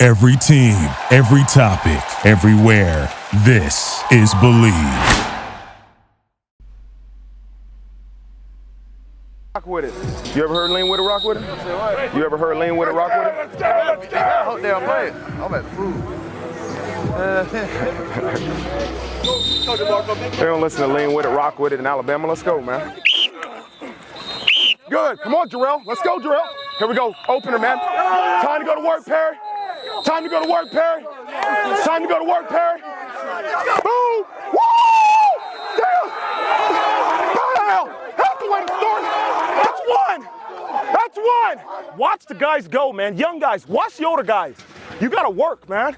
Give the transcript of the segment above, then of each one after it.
Every team, every topic, everywhere. This is Bleav. Rock with it. You ever heard lean with it, rock with it? You ever heard lean with it, rock with it? I hope they don't play it. I'm at the food. They don't listen to lean with it, rock with it in Alabama. Let's go, man. Good. Come on, Jarrell. Let's go, Jarrell. Here we go. Opener, man. Time to go to work, Perry. Time to go to work, Perry. Time to go to work, Perry. Boom. Woo! Damn. Bam! That's the. That's one. That's one. Watch the guys go, man. Young guys. Watch the older guys. You got to work, man.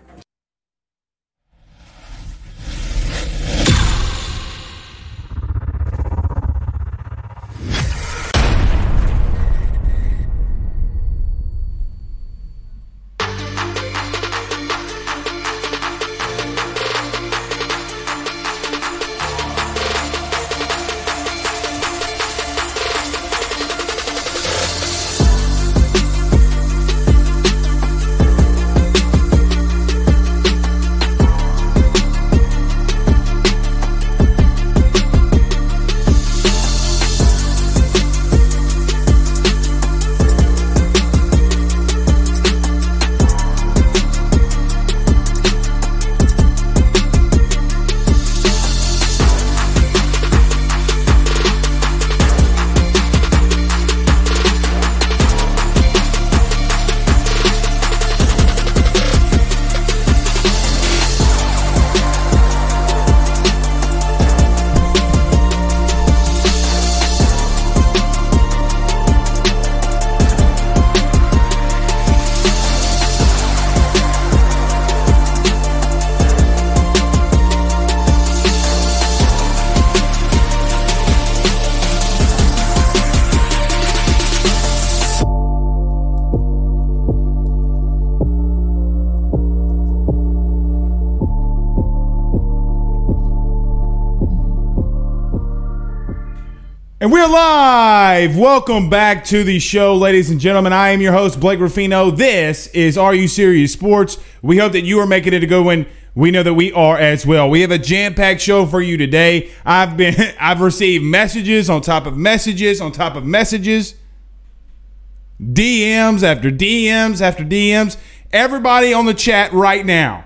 Live. Welcome back to the show, ladies and gentlemen. I am your host, Blake Ruffino. This is Are You Serious Sports. We hope that you are making it a good one. We know that we are as well. We have a jam-packed show for you today. I've been I've received messages on top of messages on top of messages. DMs after DMs after DMs. Everybody on the chat right now.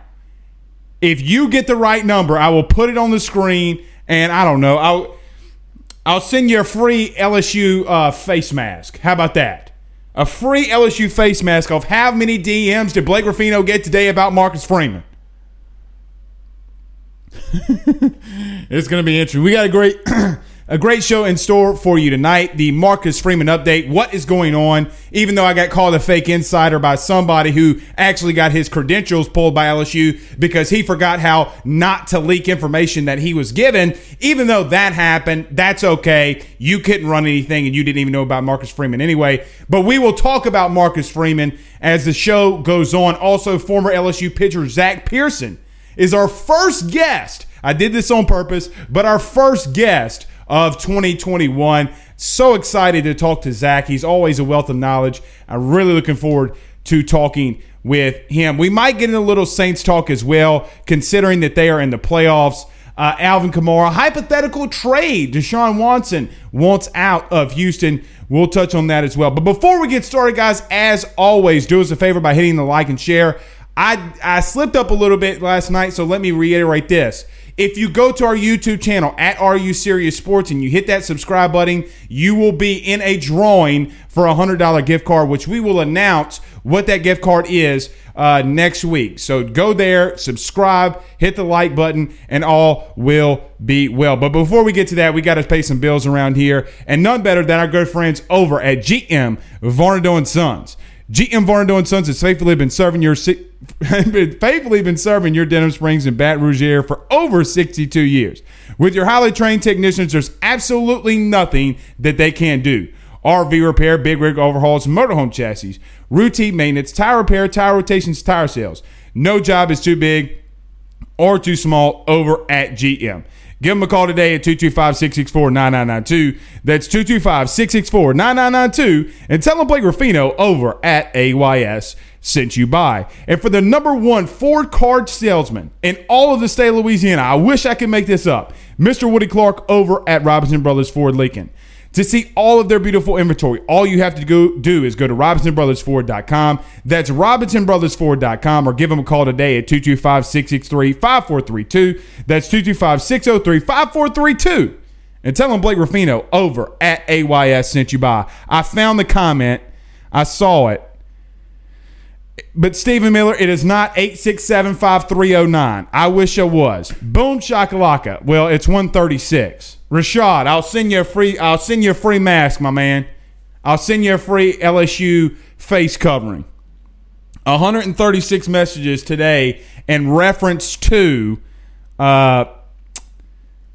If you get the right number, I will put it on the screen and I don't know. I'll I'll send you a free LSU uh, face mask. How about that? A free LSU face mask of how many DMs did Blake Ruffino get today about Marcus Freeman? it's going to be interesting. We got a great a great show in store for you tonight. The Marcus Freeman update. What is going on? Even though I got called a fake insider by somebody who actually got his credentials pulled by LSU because he forgot how not to leak information that he was given. Even though that happened, that's okay. You couldn't run anything and you didn't even know about Marcus Freeman anyway. But we will talk about Marcus Freeman as the show goes on. Also, former LSU pitcher Zach Pearson is our first guest. I did this on purpose, but our first guest of 2021. So excited to talk to Zach. He's always a wealth of knowledge. I'm really looking forward to talking with him. We might get in a little Saints talk as well, considering that they are in the playoffs. Uh, Alvin Kamara, hypothetical trade. Deshaun Watson wants out of Houston. We'll touch on that as well. But before we get started, guys, as always, do us a favor by hitting the like and share. I I slipped up a little bit last night, so let me reiterate this. If you go to our YouTube channel at RU Serious Sports and you hit that subscribe button, you will be in a drawing for a hundred dollar gift card, which we will announce what that gift card is uh, next week. So go there, subscribe, hit the like button, and all will be well. But before we get to that, we got to pay some bills around here, and none better than our good friends over at GM Varnado and Sons. GM Varnado and Sons has faithfully been serving your faithfully been serving your Denham Springs and Baton Rouge area for over 62 years. With your highly trained technicians, there's absolutely nothing that they can't do. RV repair, big rig overhauls, motorhome chassis, routine maintenance, tire repair, tire rotations, tire sales. No job is too big or too small over at GM. Give them a call today at 225 664 9992. That's 225 664 9992. And tell them Blake Ruffino over at AYS sent you by. And for the number one Ford card salesman in all of the state of Louisiana, I wish I could make this up, Mr. Woody Clark over at Robinson Brothers Ford Lincoln. To see all of their beautiful inventory, all you have to go do is go to RobinsonBrothersFord.com. That's RobinsonBrothersFord.com or give them a call today at 225 663 5432. That's 225 603 5432. And tell them Blake Ruffino over at AYS sent you by. I found the comment, I saw it. But Stephen Miller, it is not 8675309. I wish it was. Boom shakalaka. Well, it's 136. Rashad, I'll send you a free I'll send you a free mask, my man. I'll send you a free LSU face covering. 136 messages today in reference to uh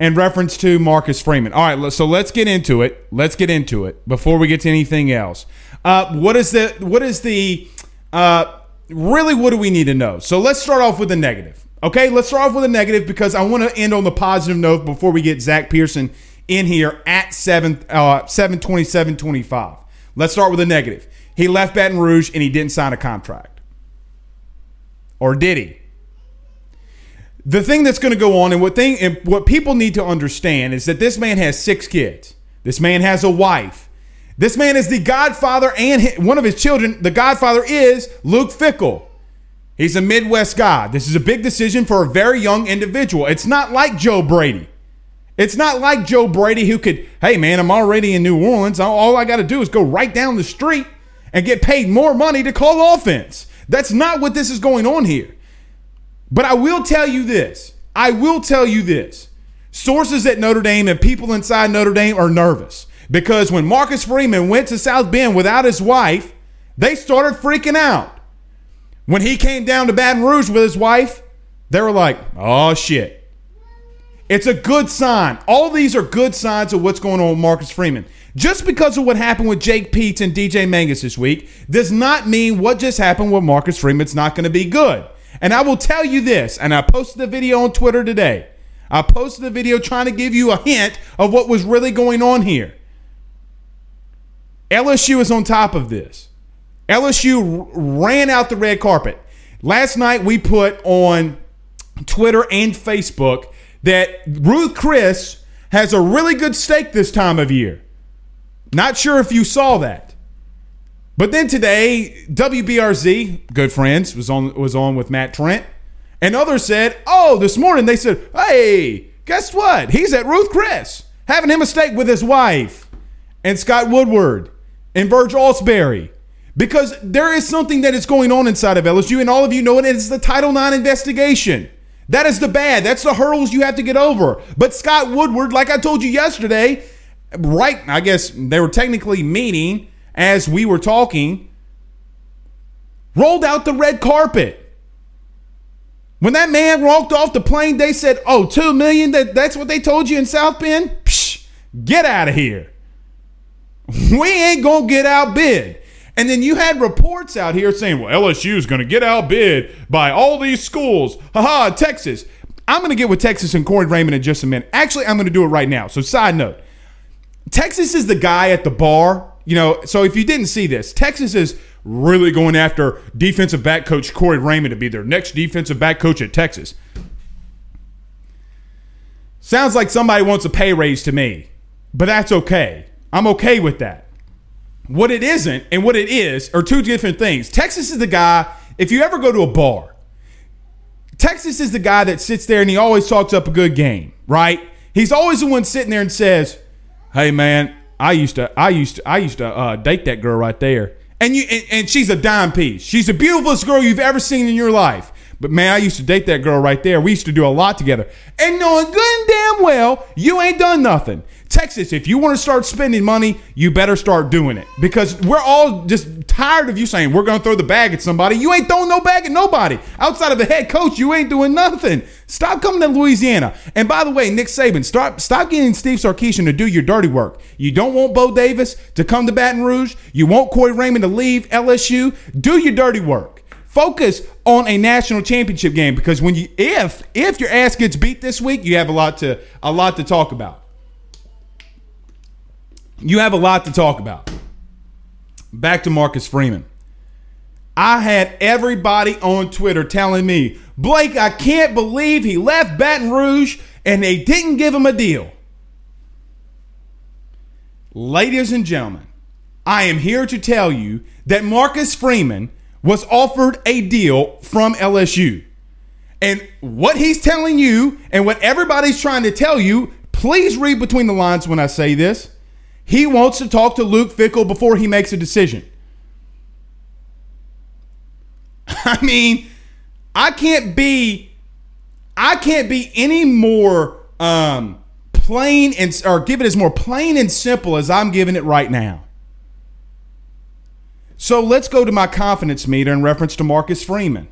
in reference to Marcus Freeman. All right, so let's get into it. Let's get into it before we get to anything else. Uh, what is the what is the uh, really what do we need to know? So let's start off with the negative. Okay, let's start off with a negative because I want to end on the positive note before we get Zach Pearson in here at 7 uh 727 25. Let's start with a negative. He left Baton Rouge and he didn't sign a contract. Or did he? The thing that's going to go on and what thing and what people need to understand is that this man has six kids. This man has a wife. This man is the godfather and one of his children, the godfather is Luke Fickell. He's a Midwest guy. This is a big decision for a very young individual. It's not like Joe Brady. It's not like Joe Brady who could, hey man, I'm already in New Orleans. All- I got to do is go right down the street and get paid more money to call offense. That's not what this is going on here. But I will tell you this. I will tell you this. Sources at Notre Dame and people inside Notre Dame are nervous because when Marcus Freeman went to South Bend without his wife, they started freaking out. When he came down to Baton Rouge with his wife, they were like, oh shit. It's a good sign. All these are good signs of what's going on with Marcus Freeman. Just because of what happened with Jake Peetz and DJ Mangus this week does not mean what just happened with Marcus Freeman's not going to be good. And I will tell you this, and I posted a video on Twitter today. I posted a video trying to give you a hint of what was really going on here. LSU is on top of this. LSU ran out the red carpet. Last night we put on Twitter and Facebook that Ruth Chris has a really good steak this time of year. Not sure if you saw that. But then today, WBRZ, good friends, was on was on with Matt Trent. And others said, oh, this morning they said, hey, guess what? He's at Ruth Chris, having him a steak with his wife and Scott Woodward and Verge Ausberry. Because there is something that is going on inside of LSU, and all of you know it, it's the Title IX investigation. That is the bad. That's the hurdles you have to get over. But Scott Woodward, like I told you yesterday, right, I guess they were technically meeting as we were talking, rolled out the red carpet. When that man walked off the plane, they said, "Oh, two million. That that's what they told you in South Bend. Psh, get out of here. We ain't gonna get outbid." And then you had reports out here saying, "Well, LSU is gonna get outbid by all these schools." Haha, Texas. I'm gonna get with Texas and Corey Raymond in just a minute. Actually, I'm gonna do it right now. So, side note. Texas is the guy at the bar. You know, so if you didn't see this, Texas is really going after defensive back coach Corey Raymond to be their next defensive back coach at Texas. Sounds like somebody wants a pay raise to me, but that's okay. I'm okay with that. What it isn't and what it is are two different things. Texas is the guy, if you ever go to a bar, Texas is the guy that sits there and he always talks up a good game, right? He's always the one sitting there and says, "Hey man, I used to, I used to, I used to uh, date that girl right there, and you, and, and she's a dime piece. She's the beautifulest girl you've ever seen in your life. But man, I used to date that girl right there. We used to do a lot together, and knowing good and damn well you ain't done nothing. Texas, if you want to start spending money, you better start doing it because we're all just tired of you saying we're going to throw the bag at somebody. You ain't throwing no bag at nobody. Outside of the head coach, you ain't doing nothing. Stop coming to Louisiana. And by the way, Nick Saban, stop stop getting Steve Sarkisian to do your dirty work. You don't want Bo Davis to come to Baton Rouge. You want Corey Raymond to leave LSU. Do your dirty work. Focus on a national championship game because when you if if your ass gets beat this week, you have a lot to a lot to talk about you have a lot to talk about. Back to Marcus Freeman. I had everybody on Twitter telling me, Blake, I can't believe he left Baton Rouge and they didn't give him a deal. Ladies and gentlemen, I am here to tell you that Marcus Freeman was offered a deal from LSU. And what he's telling you and what everybody's trying to tell you, please read between the lines when I say this. He wants to talk to Luke Fickell before he makes a decision. I mean, I can't be I can't be any more um, plain and or give it as more plain and simple as I'm giving it right now. So let's go to my confidence meter in reference to Marcus Freeman.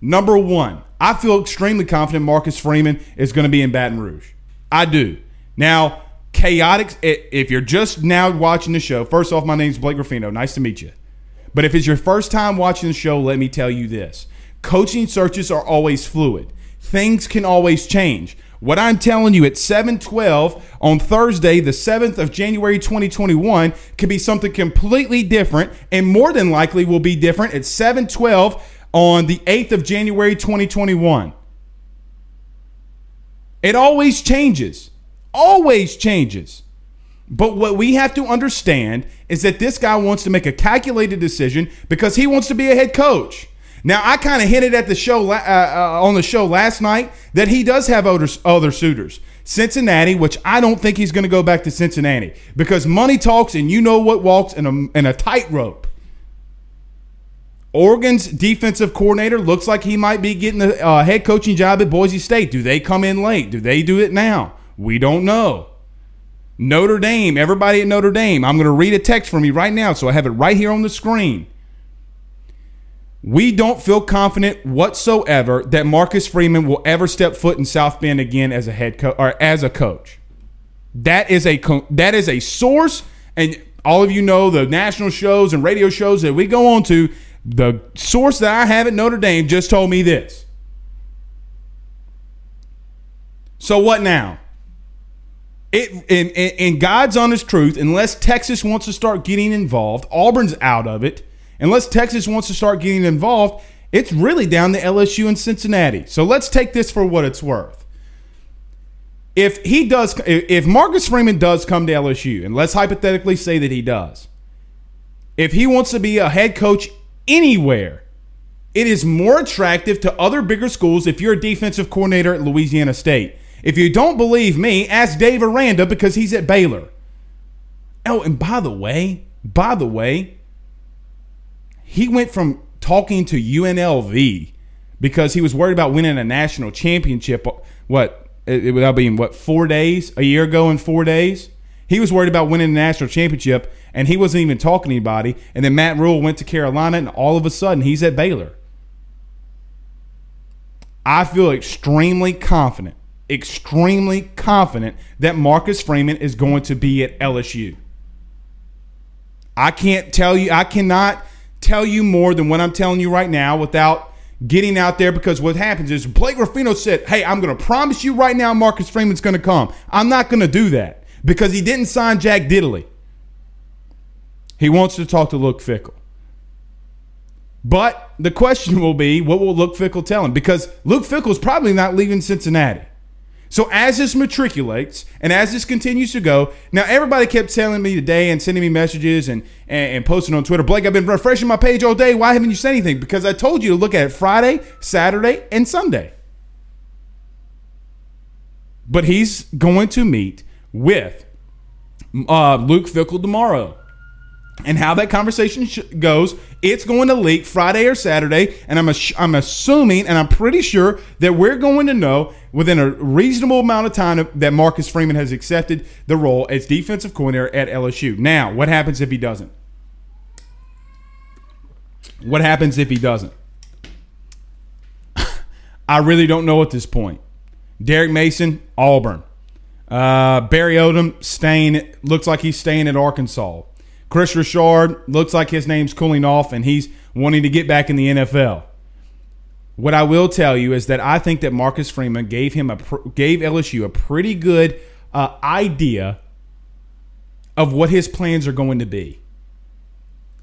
Number one, I feel extremely confident Marcus Freeman is going to be in Baton Rouge. I do. Now, chaotic. If you're just now watching the show, first off, my name is Blake Ruffino. Nice to meet you. But if it's your first time watching the show, let me tell you this coaching searches are always fluid, things can always change. What I'm telling you at 712 on Thursday, the 7th of January 2021, could be something completely different and more than likely will be different at 712 on the 8th of January 2021. It always changes always changes. But what we have to understand is that this guy wants to make a calculated decision because he wants to be a head coach. Now, I kind of hinted at the show uh, uh, on the show last night that he does have other, other suitors. Cincinnati, which I don't think he's going to go back to Cincinnati because money talks and you know what walks in a, in a tightrope. Oregon's defensive coordinator looks like he might be getting a uh, head coaching job at Boise State. Do they come in late? Do they do it now? We don't know. Notre Dame, everybody at Notre Dame, I'm going to read a text from you right now, so I have it right here on the screen. We don't feel confident whatsoever that Marcus Freeman will ever step foot in South Bend again as a head coach or as a coach. That is a that is a source, and all of you know the national shows and radio shows that we go on to. The source that I have at Notre Dame just told me this. So what now? It in, in, in God's honest truth, unless Texas wants to start getting involved, Auburn's out of it. Unless Texas wants to start getting involved, it's really down to LSU and Cincinnati. So let's take this for what it's worth. If he does, if Marcus Freeman does come to LSU, and let's hypothetically say that he does, if he wants to be a head coach anywhere, it is more attractive to other bigger schools if you're a defensive coordinator at Louisiana State. If you don't believe me, ask Dave Aranda because he's at Baylor. Oh, and by the way, by the way, he went from talking to UNLV because he was worried about winning a national championship. What uh, it would be in what four days a year ago in four days. He was worried about winning a national championship, and he wasn't even talking to anybody. And then Matt Rhule went to Carolina, and all of a sudden he's at Baylor. I feel extremely confident extremely confident that Marcus Freeman is going to be at LSU. I can't tell you, I cannot tell you more than what I'm telling you right now without getting out there because what happens is Blake Ruffino said, Hey, I'm going to promise you right now Marcus Freeman's going to come. I'm not going to do that because he didn't sign Jack Diddley. He wants to talk to Luke Fickell. But the question will be, what will Luke Fickell tell him? Because Luke Fickell is probably not leaving Cincinnati. So as this matriculates and as this continues to go, now everybody kept telling me today and sending me messages and, and, and, posting on Twitter, Blake, I've been refreshing my page all day. Why haven't you said anything? Because I told you to look at it Friday, Saturday, and Sunday. But he's going to meet with uh, Luke Fickell tomorrow. And how that conversation sh- goes, it's going to leak Friday or Saturday, and I'm ass- I'm assuming and I'm pretty sure that we're going to know within a reasonable amount of time that Marcus Freeman has accepted the role as defensive coordinator at LSU. Now, what happens if he doesn't? What happens if he doesn't? I really don't know at this point. Derek Mason, Auburn. Uh, Barry Odom staying looks like he's staying at Arkansas. Chris Richard looks like his name's cooling off and he's wanting to get back in the NFL. What I will tell you is that I think that Marcus Freeman gave him a gave LSU a pretty good uh, idea of what his plans are going to be.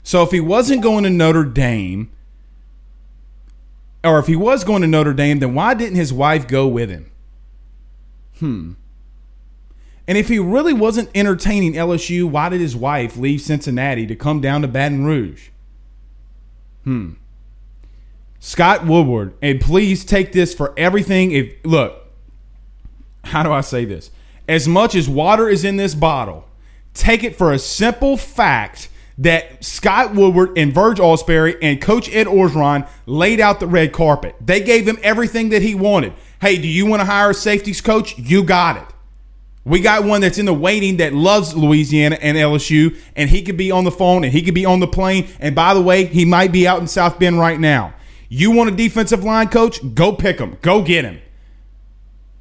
So if he wasn't going to Notre Dame, or if he was going to Notre Dame, then why didn't his wife go with him? Hmm. And if he really wasn't entertaining LSU, why did his wife leave Cincinnati to come down to Baton Rouge? Hmm. Scott Woodward, and please take this for everything. If look, how do I say this? As much as water is in this bottle, take it for a simple fact that Scott Woodward and Verge Ausberry and Coach Ed Orgeron laid out the red carpet. They gave him everything that he wanted. Hey, do you want to hire a safeties coach? You got it. We got one that's in the waiting that loves Louisiana and LSU, and he could be on the phone and he could be on the plane. And by the way, he might be out in South Bend right now. You want a defensive line coach? Go pick him. Go get him.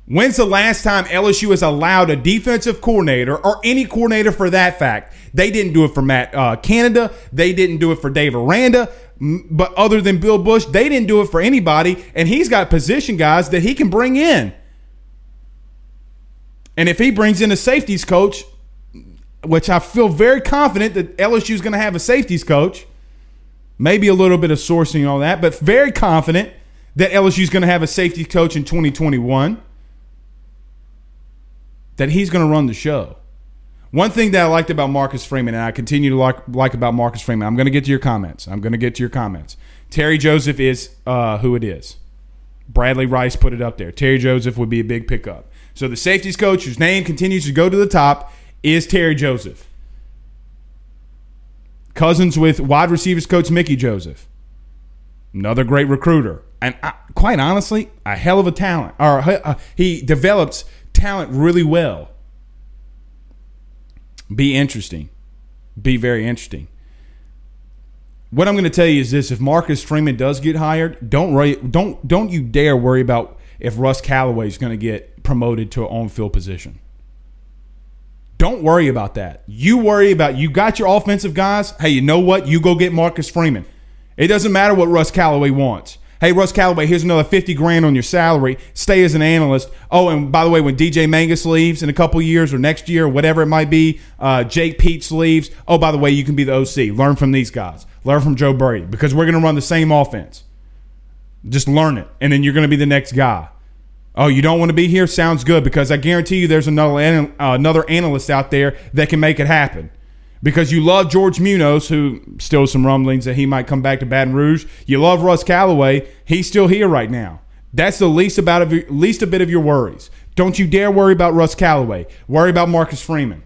When's the last time LSU has allowed a defensive coordinator or any coordinator for that fact? They didn't do it for Matt uh, Canada. They didn't do it for Dave Aranda. But other than Bill Bush, they didn't do it for anybody. And he's got position guys that he can bring in. And if he brings in a safeties coach, which I feel very confident that LSU is going to have a safeties coach, maybe a little bit of sourcing on that, but very confident that LSU is going to have a safety coach in 2021, that he's going to run the show. One thing that I liked about Marcus Freeman, and I continue to like, like about Marcus Freeman, I'm going to get to your comments. I'm going to get to your comments. Terry Joseph is uh, who it is. Bradley Rice put it up there. Terry Joseph would be a big pickup. So the safeties coach, whose name continues to go to the top, is Terry Joseph. Cousins with wide receivers coach Mickey Joseph. Another great recruiter. And I, quite honestly, a hell of a talent. Or uh, he develops talent really well. Be interesting. Be very interesting. What I'm going to tell you is this: if Marcus Freeman does get hired, don't worry, don't don't you dare worry about if Russ Callaway is going to get promoted to an on-field position. Don't worry about that. You worry about you got your offensive guys. Hey, you know what? You go get Marcus Freeman. It doesn't matter what Russ Callaway wants. Hey, Russ Callaway, here's another 50 grand on your salary. Stay as an analyst. Oh, and by the way, when DJ Mangus leaves in a couple years or next year or whatever it might be, uh, Jake Peetz leaves. Oh, by the way, you can be the OC. Learn from these guys. Learn from Joe Brady because we're going to run the same offense. Just learn it, and then you're going to be the next guy. Oh, you don't want to be here? Sounds good because I guarantee you there's another uh, another analyst out there that can make it happen. Because you love George Munoz, who still some rumblings that he might come back to Baton Rouge. You love Russ Callaway. He's still here right now. That's the least about of your, least a bit of your worries. Don't you dare worry about Russ Callaway. Worry about Marcus Freeman.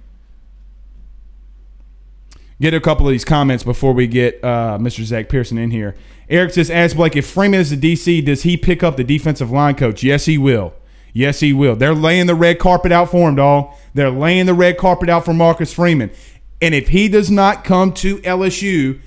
Get a couple of these comments before we get uh, Mr. Zach Pearson in here. Eric says, ask Blake, if Freeman is the DC, does he pick up the defensive line coach? Yes, he will. Yes, he will. They're laying the red carpet out for him, dog. They're laying the red carpet out for Marcus Freeman. And if he does not come to LSU,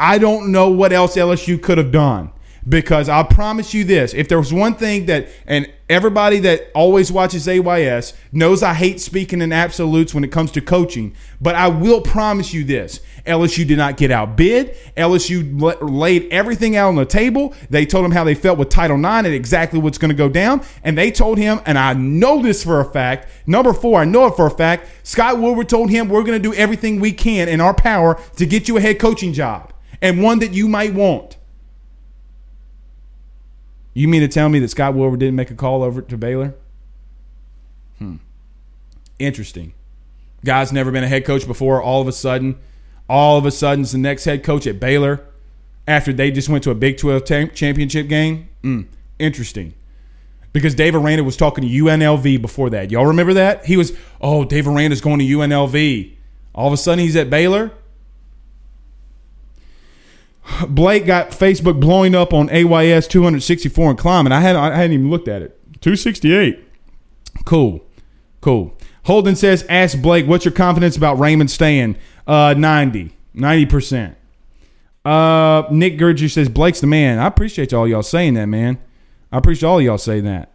I don't know what else LSU could have done because I promise you this: if there was one thing that, and everybody that always watches AYS knows I hate speaking in absolutes when it comes to coaching, but I will promise you this: LSU did not get outbid. LSU laid everything out on the table. They told him how they felt with Title IX and exactly what's going to go down, and they told him, and I know this for a fact. Number four, I know it for a fact. Scott Woodward told him we're going to do everything we can in our power to get you a head coaching job and one that you might want. You mean to tell me that Scott Woodward didn't make a call over to Baylor? Hmm. Interesting. Guy's never been a head coach before. All of a sudden, all of a sudden, is the next head coach at Baylor after they just went to a Big 12 championship game. Hmm. interesting. Because Dave Aranda was talking to UNLV before that. Y'all remember that? He was, oh, Dave Aranda's going to UNLV. All of a sudden, he's at Baylor. Blake got Facebook blowing up on AYS 264 and climbing. I hadn't, I hadn't even looked at it. 268. Cool. Cool. Holden says, ask Blake, what's your confidence about Raymond staying? Uh, 90. 90%. Uh, Nick Gurgy says, Blake's the man. I appreciate all y'all saying that, man. I appreciate all y'all saying that.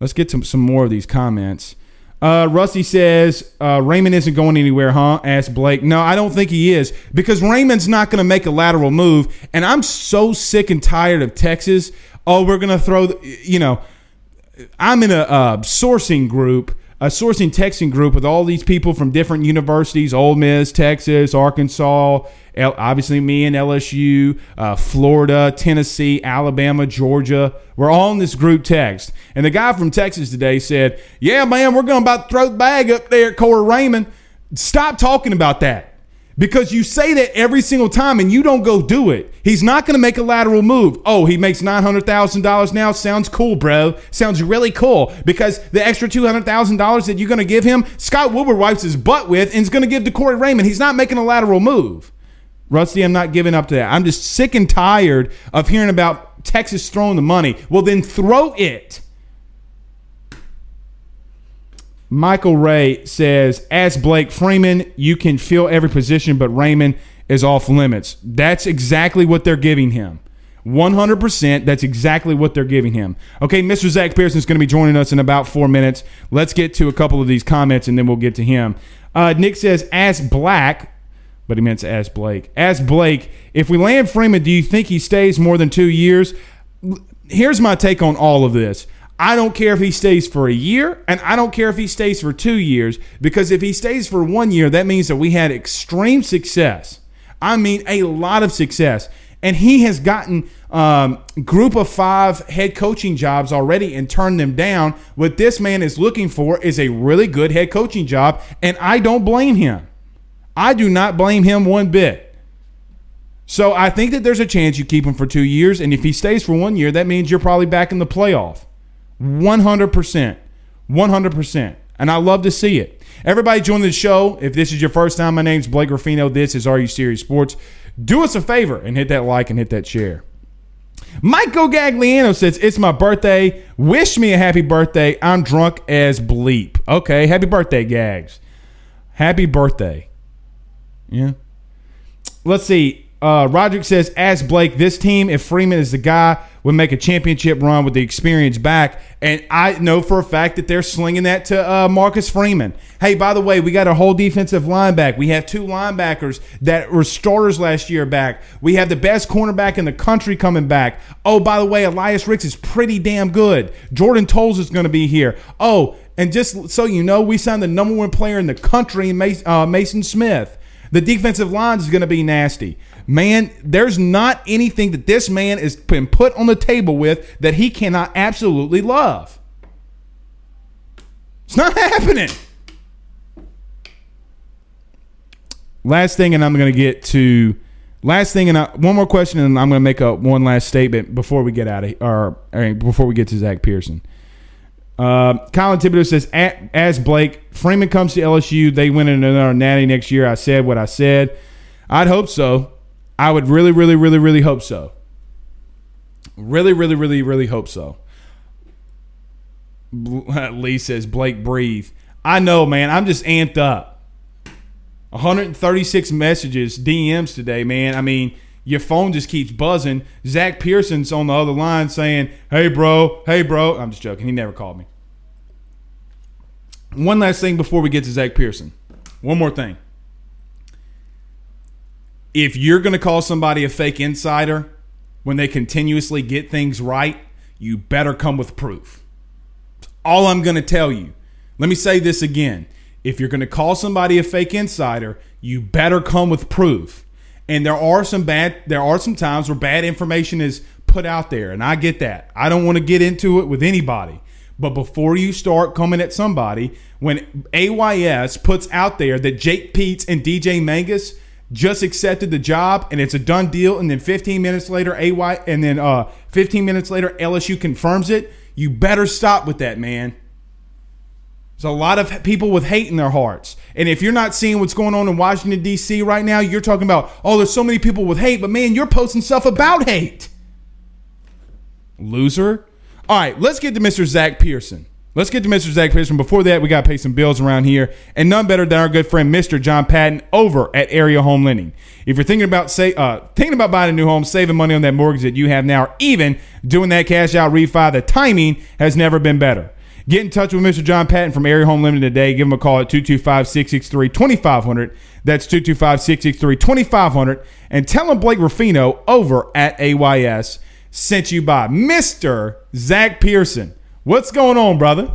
Let's get some, some more of these comments. Uh, Rusty says uh, Raymond isn't going anywhere, huh? Asked Blake. No, I don't think he is because Raymond's not going to make a lateral move, and I'm so sick and tired of Texas. Oh, we're going to throw, the, you know, I'm in a uh, sourcing group, a sourcing texting group with all these people from different universities: Ole Miss, Texas, Arkansas, L- obviously me and LSU, uh, Florida, Tennessee, Alabama, Georgia. We're all in this group text, and the guy from Texas today said, "Yeah, man, we're going to about throw the bag up there at Corey Raymond." Stop talking about that because you say that every single time and you don't go do it. He's not going to make a lateral move. Oh, he makes $900,000 now. Sounds cool, bro. Sounds really cool because the extra $200,000 that you're going to give him, Scott Woodward wipes his butt with and is going to give to Corey Raymond. He's not making a lateral move. Rusty, I'm not giving up to that. I'm just sick and tired of hearing about Texas throwing the money. Well, then throw it. Michael Ray says, as Blake Freeman, you can fill every position, but Raymond is off limits. That's exactly what they're giving him. 100%. That's exactly what they're giving him. Okay, Mr. Zach Pearson is going to be joining us in about four minutes. Let's get to a couple of these comments and then we'll get to him. Uh, Nick says, as Black, but he meant to ask Blake. Ask Blake, if we land Freeman, do you think he stays more than two years? Here's my take on all of this. I don't care if he stays for a year, and I don't care if he stays for two years, because if he stays for one year, that means that we had extreme success. I mean, a lot of success. And he has gotten um, group of five head coaching jobs already and turned them down. What this man is looking for is a really good head coaching job, and I don't blame him. I do not blame him one bit. So I think that there's a chance you keep him for two years, and if he stays for one year, that means you're probably back in the playoff. 100%. 100%. And I love to see it. Everybody join the show. If this is your first time, my name's Blake Ruffino. This is Are You Serious Sports. Do us a favor and hit that like and hit that share. Michael Gagliano says, It's my birthday. Wish me a happy birthday. I'm drunk as bleep. Okay, happy birthday, Gags. Happy birthday. Yeah. Let's see. Uh, Roderick says, Ask Blake, this team, if Freeman is the guy, would make a championship run with the experience back. And I know for a fact that they're slinging that to uh, Marcus Freeman. Hey, by the way, we got a whole defensive line back. We have two linebackers that were starters last year back. We have the best cornerback in the country coming back. Oh, by the way, Elias Ricks is pretty damn good. Jordan Toles is going to be here. Oh, and just so you know, we signed the number one player in the country, uh, Maason Smith. The defensive line is going to be nasty. Man, there's not anything that this man has been put on the table with that he cannot absolutely love. It's not happening. Last thing, and I'm going to get to last thing, and I, one more question, and I'm going to make a one last statement before we get out of or, or before we get to Zach Pearson. Uh, Colin Thibodeau says, as Blake Freeman comes to LSU, they win another natty next year. I said what I said. I'd hope so. I would really, really, really, really hope so. Really, really, really, really hope so. Lee says, Blake, breathe. I know, man. I'm just amped up. 136 messages, DMs today, man. I mean, your phone just keeps buzzing. Zach Pearson's on the other line saying, hey, bro, hey, bro. I'm just joking. He never called me. One last thing before we get to Zach Pearson. One more thing. If you're going to call somebody a fake insider when they continuously get things right, you better come with proof. all I'm going to tell you. Let me say this again. If you're going to call somebody a fake insider, you better come with proof. And there are some bad there are some times where bad information is put out there, and I get that. I don't want to get into it with anybody. But before you start coming at somebody, when AYS puts out there that Jake Peetz and DJ Mangus just accepted the job and it's a done deal, and then 15 minutes later, AY and then uh, 15 minutes later, LSU confirms it, you better stop with that, man. There's a lot of people with hate in their hearts. And if you're not seeing what's going on in Washington, D.C. right now, you're talking about, oh, there's so many people with hate, but man, you're posting stuff about hate. Loser. All right, let's get to Mr. Zach Pearson. Let's get to Mr. Zach Pearson. Before that, we got to pay some bills around here. And none better than our good friend, Mr. John Patton, over at Area Home Lending. If you're thinking about say, uh, thinking about buying a new home, saving money on that mortgage that you have now, or even doing that cash out refi, the timing has never been better. Get in touch with Mr. John Patton from Area Home Lending today. Give him a call at 225 663 2500. That's 225 663 2500. And tell him Blake Ruffino over at AYS sent you by Mr. Zach Pearson. What's going on, brother?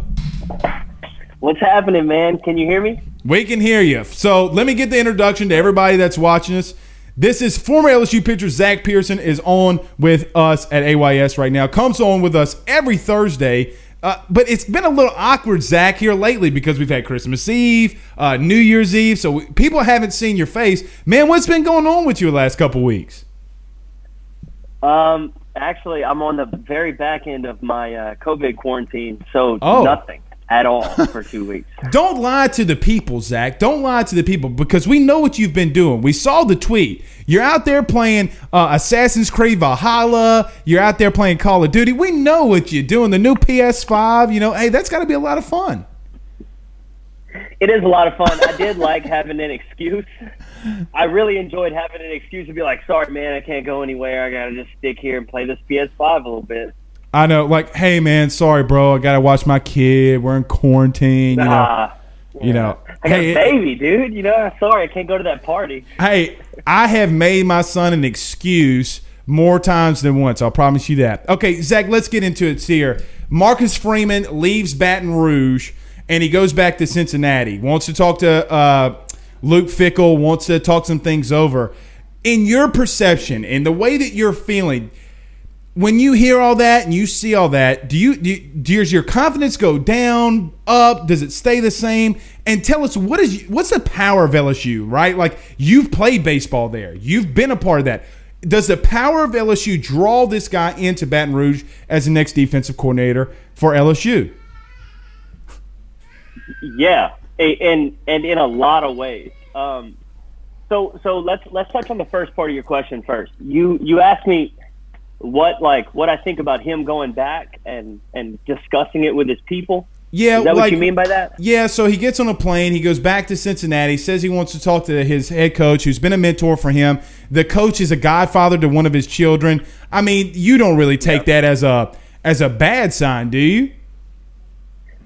What's happening, man? Can you hear me? We can hear you. So let me get the introduction to everybody that's watching us. This is former LSU pitcher Zach Pearson is on with us at AYS right now. Comes on with us every Thursday. Uh, but it's been a little awkward, Zach, here lately because we've had Christmas Eve, uh, New Year's Eve, so we, people haven't seen your face. Man, what's been going on with you the last couple weeks? Um, actually, I'm on the very back end of my uh, COVID quarantine, so Oh. nothing at all for two weeks. Don't lie to the people, Zach. Don't lie to the people because we know what you've been doing. We saw the tweet. You're out there playing uh, Assassin's Creed Valhalla. You're out there playing Call of Duty. We know what you're doing. The new PS5. You know, hey, that's got to be a lot of fun. It is a lot of fun. I did like having an excuse. I really enjoyed having an excuse to be like, "Sorry, man, I can't go anywhere. I gotta just stick here and play this PS5 a little bit." I know, like, hey, man, sorry, bro. I got to watch my kid. We're in quarantine. You know, you know. I got Hey, a baby, dude. You know, sorry, I can't go to that party. Hey, I have made my son an excuse more times than once. I'll promise you that. Okay, Zach, let's get into it here. Marcus Freeman leaves Baton Rouge and he goes back to Cincinnati. Wants to talk to uh, Luke Fickell, wants to talk some things over. In your perception, in the way that you're feeling, when you hear all that and you see all that, do you, do you does your confidence go down, up? Does it stay the same? And tell us what is what's the power of LSU, right? Like you've played baseball there, you've been a part of that. Does the power of LSU draw this guy into Baton Rouge as the next defensive coordinator for LSU? Yeah, and and in a lot of ways. Um, so so let's let's touch on the first part of your question first. You you asked me what like what I think about him going back and and discussing it with his people. Yeah, Is that like, what you mean by that? Yeah, so he gets on a plane. He goes back to Cincinnati. Says he wants to talk to his head coach, who's been a mentor for him. The coach is a godfather to one of his children. I mean, you don't really take that as a as a bad sign, do you?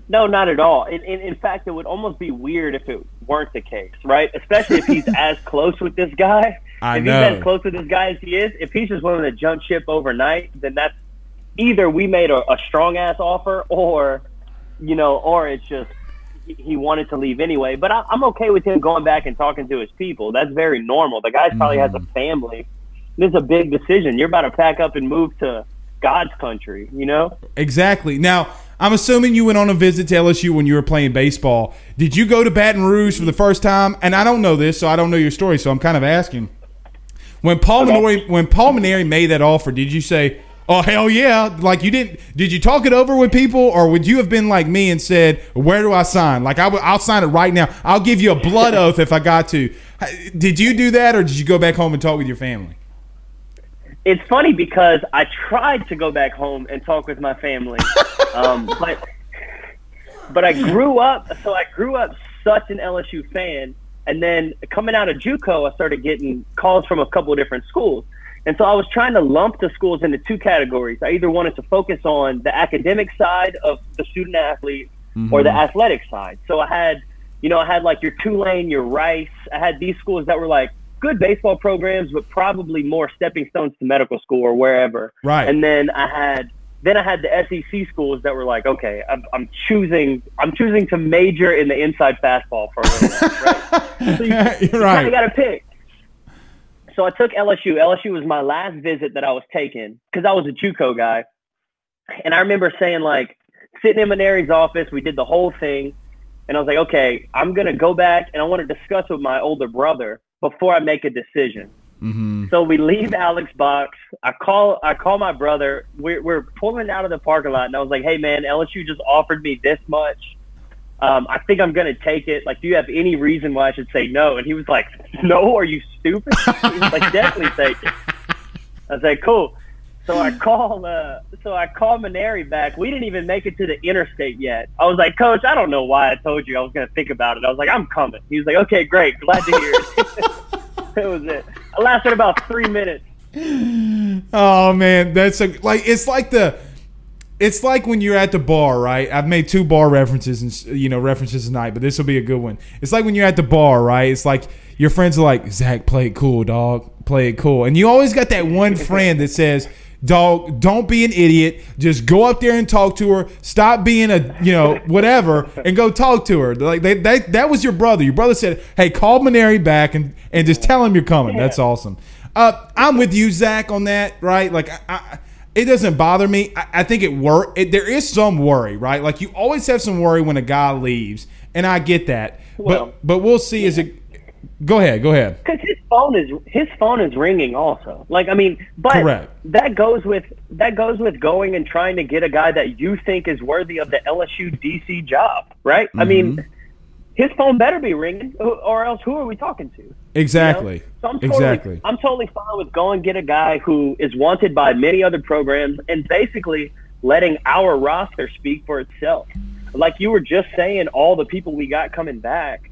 No, not at all. In, in, in fact, it would almost be weird if it weren't the case, right? Especially if he's as close with this guy. I if know. he's as close with this guy as he is, if he's just willing to jump ship overnight, then that's either we made a, a strong ass offer, or you know, or it's just he- he wanted to leave anyway. But I, I'm okay with him going back and talking to his people. That's very normal. The guy probably has a mm-hmm. family. This is a big decision. You're about to pack up and move to God's country. You know. Exactly. Now, I'm assuming you went on a visit to LSU when you were playing baseball. Did you go to Baton Rouge for the first time? And I don't know this, so I don't know your story, so I'm kind of asking. When Paul Okay. Mainieri, when Paul Mainieri made that offer, did you say, "Oh hell yeah"? Like you didn't? Did you talk it over with people, or would you have been like me and said, "Where do I sign?" Like I would, I'll sign it right now. I'll give you a blood oath if I got to. Did you do that, or did you go back home and talk with your family? It's funny because I tried to go back home and talk with my family, um, but but I grew up. So I grew up such an LSU fan, and then coming out of JUCO, I started getting calls from a couple of different schools, and so I was trying to lump the schools into two categories. I either wanted to focus on the academic side of the student athlete or the athletic side. So I had, you know, I had like your Tulane, your Rice. I had these schools that were like good baseball programs, but probably more stepping stones to medical school or wherever. Right. And then I had then I had the SEC schools that were like, okay, I'm, I'm choosing I'm choosing to major in the inside fastball for a little bit, right? So you, you You're right. of got to pick. So I took LSU. LSU was my last visit that I was taking because I was a JUCO guy, and I remember saying like sitting in Mainieri's office, we did the whole thing, and I was like, okay, I'm gonna go back and I want to discuss with my older brother before I make a decision. So we leave Alex box. I call I call my brother. We're we're pulling out of the parking lot, and I was like, "Hey man, LSU just offered me this much. Um, I think I'm gonna take it. Like, do you have any reason why I should say no? And he was like, No, are you stupid? he was like, Definitely take it. I was like, Cool. So I call, uh, so I call Mainieri back. We didn't even make it to the interstate yet. I was like, Coach, I don't know why I told you I was gonna think about it. I was like, I'm coming. He was like, Okay, great, glad to hear it. that was it. I lasted about three minutes. Oh man, that's a like it's like the it's like when you're at the bar, right? I've made two bar references and you know references tonight, but this will be a good one. It's like when you're at the bar, right? It's like your friends are like, Zach, play it cool, dog, play it cool, and you always got that one friend that says, "Dog, don't be an idiot. Just go up there and talk to her. Stop being a you know whatever, and go talk to her." Like they, they, that was your brother. Your brother said, "Hey, call Mainieri back and and just tell him you're coming." That's awesome. Uh, I'm with you, Zach, on that. Right? Like I, I it doesn't bother me. I, I think it work. It, there is some worry, right? Like you always have some worry when a guy leaves, and I get that. Well, but but we'll see. Is it? Go ahead. Go ahead. because his phone is his phone is ringing also. Like I mean, but Correct. that goes with that goes with going and trying to get a guy that you think is worthy of the LSU DC job, right? I Mm-hmm. mean, his phone better be ringing, or- else who are we talking to? you know? Exactly. So I'm totally, exactly. I'm totally fine with going get a guy who is wanted by many other programs and basically letting our roster speak for itself. Like you were just saying, all the people we got coming back.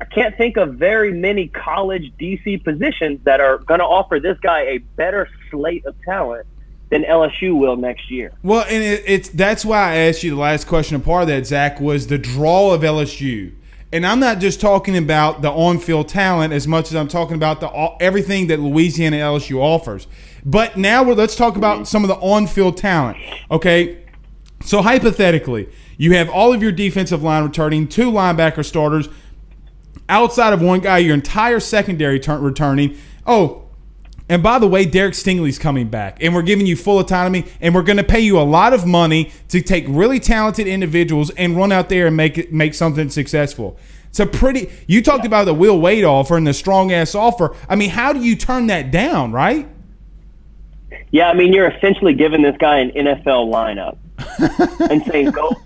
I can't think of very many college DC positions that are going to offer this guy a better slate of talent than LSU will next year. Well, and it, it's that's why I asked you the last question. A part of that, Zach, was the draw of LSU. And I'm not just talking about the on-field talent as much as I'm talking about the everything that Louisiana LSU offers. But now let's talk about some of the on-field talent. Okay, so hypothetically, you have all of your defensive line returning, two linebacker starters, outside of one guy, your entire secondary turn, returning. Oh, and by the way, Derek Stingley's coming back, and we're giving you full autonomy, and we're going to pay you a lot of money to take really talented individuals and run out there and make it make something successful. It's a pretty. You talked about the Will Wade offer and the strong ass offer. I mean, how do you turn that down, right? Yeah, I mean, you're essentially giving this guy an NFL lineup and saying go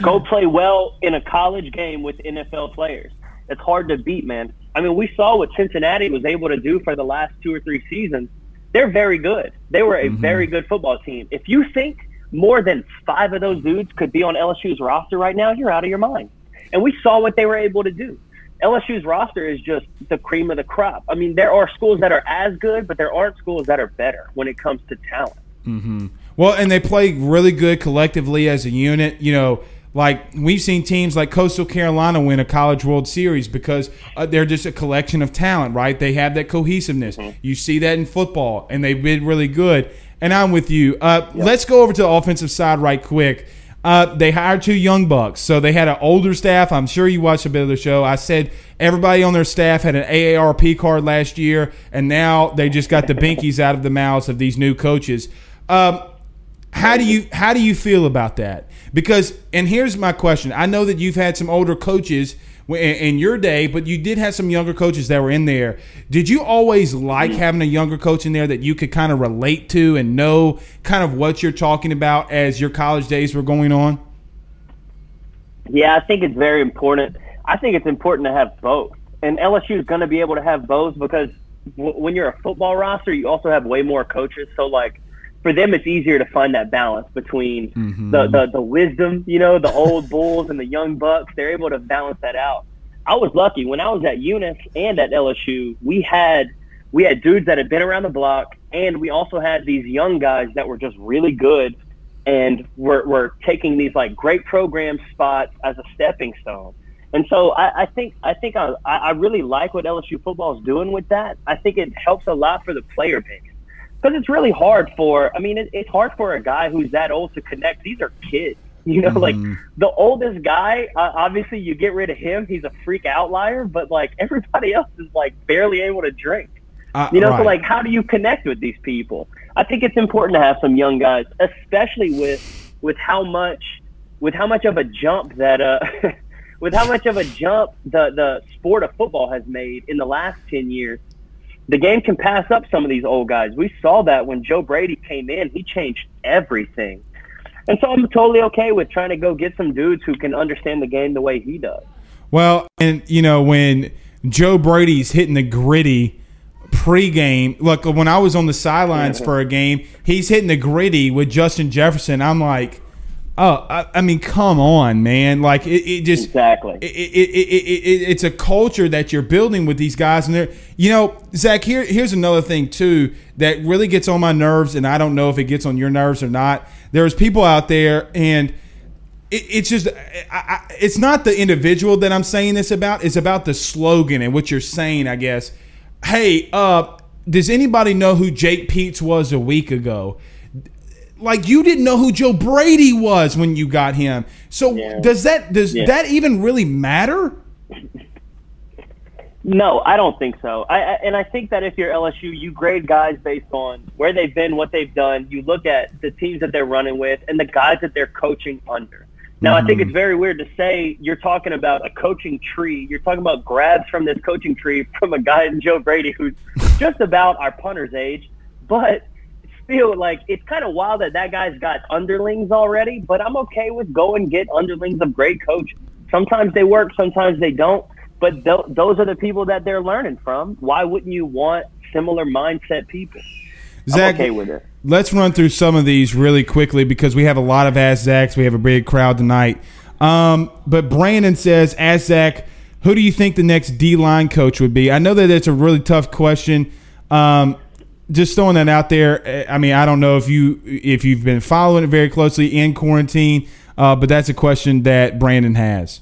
go play well in a college game with NFL players. It's hard to beat, man. I mean, we saw what Cincinnati was able to do for the last two or three seasons. They're very good. They were a very good football team. If you think more than five of those dudes could be on LSU's roster right now, you're out of your mind. And we saw what they were able to do. LSU's roster is just the cream of the crop. I mean, there are schools that are as good, but there aren't schools that are better when it comes to talent. Mm-hmm. Well, and they play really good collectively as a unit. You know, like we've seen teams like Coastal Carolina win a College World Series because uh, they're just a collection of talent, right? They have that cohesiveness. You see that in football, and they've been really good. And I'm with you. Uh, Let's go over to the offensive side right quick. Uh, they hired two young bucks, so they had an older staff. I'm sure you watched a bit of the show. I said everybody on their staff had an AARP card last year, and now they just got the binkies out of the mouths of these new coaches. Um, how do you how do you feel about that? Because and here's my question: I know that you've had some older coaches in, in your day, but you did have some younger coaches that were in there. Did you always like mm-hmm. having a younger coach in there that you could kind of relate to and know kind of what you're talking about as your college days were going on? Yeah, I think it's very important. I think it's important to have both. And LSU is going to be able to have both because w- when you're a football roster, you also have way more coaches. So, like, for them, it's easier to find that balance between mm-hmm. the, the, the wisdom, you know, the old Bulls and the young Bucks. They're able to balance that out. I was lucky when I was at Eunice and at LSU. We had we had dudes that had been around the block, and we also had these young guys that were just really good and we're, we're taking these like great program spots as a stepping stone. And so I, I think I think I, I really like what LSU football is doing with that. I think it helps a lot for the player base because it's really hard for. I mean, it, it's hard for a guy who's that old to connect. These are kids, you know. Like the oldest guy, uh, obviously, you get rid of him. He's a freak outlier, but like everybody else is like barely able to drink. Uh, You know, so like, how do you connect with these people? I think it's important to have some young guys, especially with with how much with how much of a jump that uh with how much of a jump the the sport of football has made in the last ten years. The game can pass up some of these old guys. We saw that when Joe Brady came in; he changed everything. And so I'm totally okay with trying to go get some dudes who can understand the game the way he does. Well, and you know when Joe Brady's hitting the gritty pregame. Look, when I was on the sidelines for a game, he's hitting the gritty with Justin Jefferson. I'm like, oh, I, I mean, come on, man! Like it, it just Exactly. It, it, it, it, it, it's a culture that you're building with these guys, and they're, you know, Zach. Here, here's another thing too that really gets on my nerves, and I don't know if it gets on your nerves or not. There's people out there, and it, it's just I, I, it's not the individual that I'm saying this about. It's about the slogan and what you're saying. I guess. Hey, uh, does anybody know who Jake Peetz was a week ago? Like you didn't know who Joe Brady was when you got him. So Yeah. does that does Yeah. that even really matter? No, I don't think so. I, I and I think that if you're LSU, you grade guys based on where they've been, what they've done. You look at the teams that they're running with and the guys that they're coaching under. Now, I think mm-hmm. it's very weird to say you're talking about a coaching tree. You're talking about grabs from this coaching tree from a guy in Joe Brady who's just about our punter's age, but still, like it's kind of wild that that guy's got underlings already. But I'm okay with go and get underlings of great coaches. Sometimes they work, sometimes they don't. But th- those are the people that they're learning from. Why wouldn't you want similar mindset people? Zach, I'm okay with it. let's run through some of these really quickly because we have a lot of Ask Zacks. We have a big crowd tonight. Um, but Brandon says, Ask Zach, who do you think the next D line coach would be? I know that it's a really tough question. Um, just throwing that out there. eh, I mean, I don't know if you if you've been following it very closely in quarantine, uh, but that's a question that Brandon has.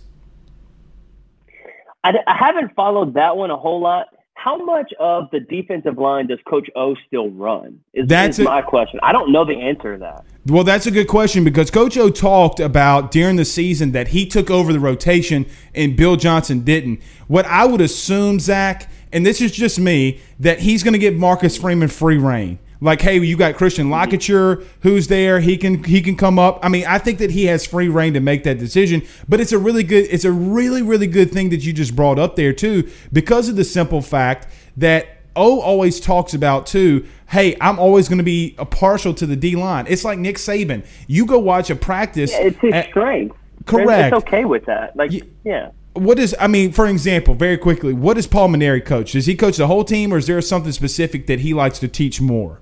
I, I haven't followed that one a whole lot. How much of the defensive line does Coach O still run? Is, That's is a- my question. I don't know the answer to that. Well, that's a good question because Coach O talked about during the season that he took over the rotation and Bill Johnson didn't. What I would assume, Zach, and this is just me, that he's going to give Marcus Freeman free reign. Like, hey, you got Christian mm-hmm. Lockett who's there. He can he can come up. I mean, I think that he has free reign to make that decision. But it's a really good, it's a really really good thing that you just brought up there too, because of the simple fact that O always talks about too. Hey, I'm always going to be a partial to the D line. It's like Nick Saban. You go watch a practice. Yeah, it's his at- strength. correct. It's okay with that. Like, Ye- yeah. What is? I mean, for example, very quickly, what does Paul Mainieri coach? Does he coach the whole team, or is there something specific that he likes to teach more?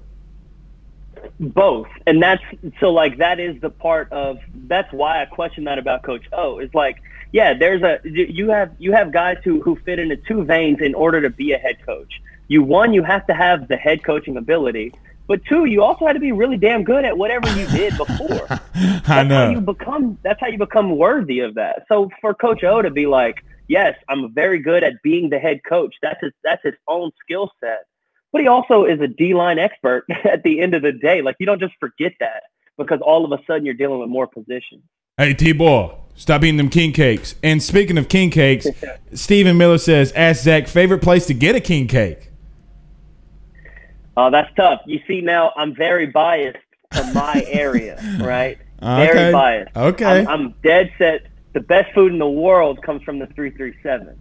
both and that's so like that is the part of that's why i question that about coach o is like yeah there's a you have you have guys who who fit into two veins in order to be a head coach you one you have to have the head coaching ability but two you also had to be really damn good at whatever you did before I that's how you become that's how you become worthy of that so for coach o to be like yes i'm very good at being the head coach that's his that's his own skill set but he also is a D-line expert at the end of the day. Like you don't just forget that because all of a sudden you're dealing with more positions. Hey, T boy, stop eating them king cakes. And speaking of king cakes, Stephen Miller says, "Ask Zach favorite place to get a king cake." Oh, that's tough. You see now I'm very biased to my area, right? Okay. Very biased. Okay. I'm, I'm dead set. The best food in the world comes from the 337.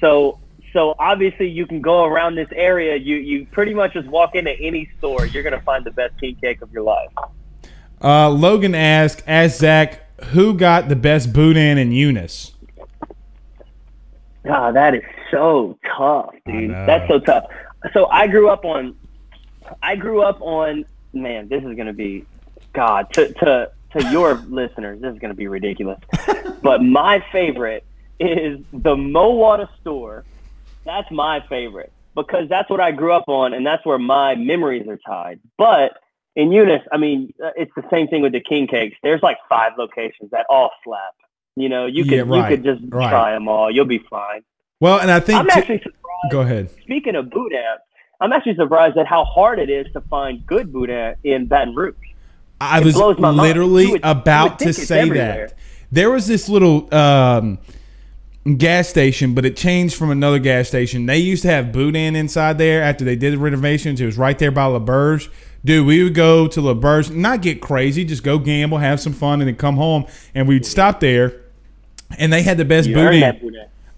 So so obviously you can go around this area. You you pretty much just walk into any store. You're gonna find the best king cake of your life. Uh, Logan asked, "Ask Zach who got the best boudin in Eunice." Ah, that is so tough, dude. That's so tough. So I grew up on, I grew up on. Man, this is gonna be, God, to to to your listeners, this is gonna be ridiculous. but my favorite is the Mowata store. That's my favorite because that's what I grew up on, and that's where my memories are tied. But in Eunice, I mean, uh, it's the same thing with the king cakes. There's like five locations that all slap. You know, you Yeah, could right, you could just right. try them all. You'll be fine. Well, and I think I'm actually surprised. go ahead. Speaking of boudin, I'm actually surprised at how hard it is to find good boudin in Baton Rouge. I It was literally would- about to say everywhere. that. There was this little um, gas station, but it changed from another gas station. They used to have boudin inside there after they did the renovations. It was right there by L'Auberge. Dude, we would go to L'Auberge, not get crazy, just go gamble, have some fun, and then come home. And we'd stop there, and they had the best You boudin.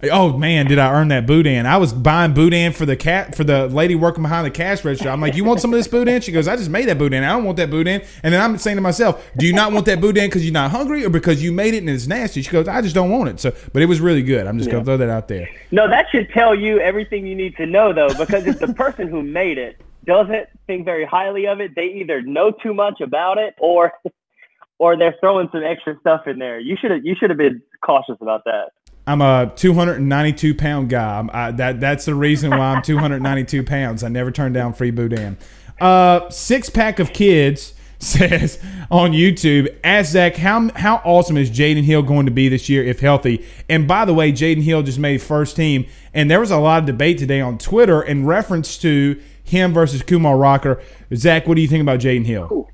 Oh man, did I earn that boudin? I was buying boudin for the cat for the lady working behind the cash register. I'm like, "You want some of this boudin?" She goes, "I just made that boudin. I don't want that boudin." And then I'm saying to myself, "Do you not want that boudin because you're not hungry or because you made it and it's nasty?" She goes, "I just don't want it." So, but it was really good. I'm just gonna throw that out there. No, that should tell you everything you need to know, though, because if the person who made it doesn't think very highly of it, they either know too much about it or or they're throwing some extra stuff in there. You should have you should have been cautious about that. I'm a 292 pound guy. I, that that's the reason why I'm 292 pounds. I never turn down free boudin. Uh, six pack of kids says on YouTube, ask Zach how how awesome is Jaden Hill going to be this year if healthy. And by the way, Jaden Hill just made first team, and there was a lot of debate today on Twitter in reference to him versus Kumar Rocker. Zach, what do you think about Jaden Hill?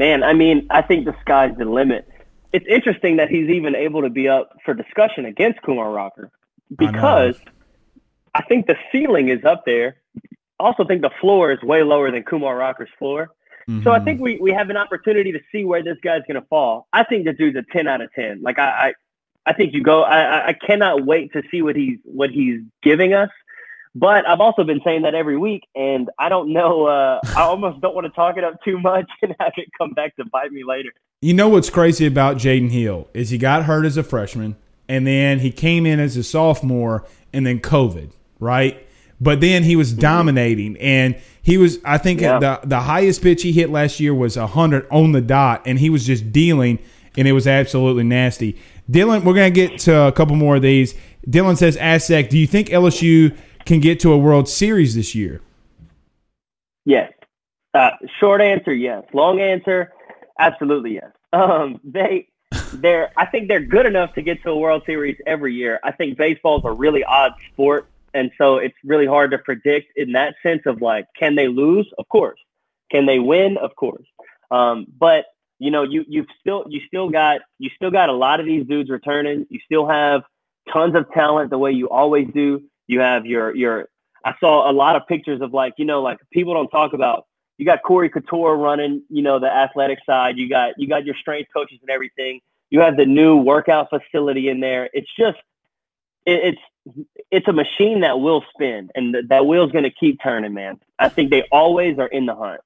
Man, I mean, I think the sky's the limit it's interesting that he's even able to be up for discussion against Kumar Rocker because I, I, think the ceiling is up there. I also think the floor is way lower than Kumar Rocker's floor. Mm-hmm. So I think we, we have an opportunity to see where this guy's going to fall. I think the dude's a 10 out of 10. Like I, I, I think you go, I, I cannot wait to see what he's, what he's giving us. But I've also been saying that every week, and I don't know. Uh, I almost don't want to talk it up too much and have it come back to bite me later. You know what's crazy about Jaden Hill is he got hurt as a freshman, and then he came in as a sophomore, and then COVID, right? But then he was mm-hmm. dominating, and he was. I think yeah. the the highest pitch he hit last year was hundred on the dot, and he was just dealing, and it was absolutely nasty. Dylan, we're gonna get to a couple more of these. Dylan says, "Aztec, do you think LSU can get to a World Series this year?" Yes. Uh, short answer, yes. Long answer, Absolutely, yes. Um, they, they're. I think they're good enough to get to a World Series every year. I think baseball's a really odd sport, and so it's really hard to predict in that sense of like, can they lose? Of course. Can they win? Of course. Um, but you know, you you've still you still got you still got a lot of these dudes returning. You still have tons of talent the way you always do. You have your your. I saw a lot of pictures of like you know like people don't talk about you got Corey Couture running, you know, the athletic side. You got you got your strength coaches and everything. You have the new workout facility in there. It's just it, it's it's a machine that will spin, and th- that wheel's going to keep turning, man. I think they always are in the hunt.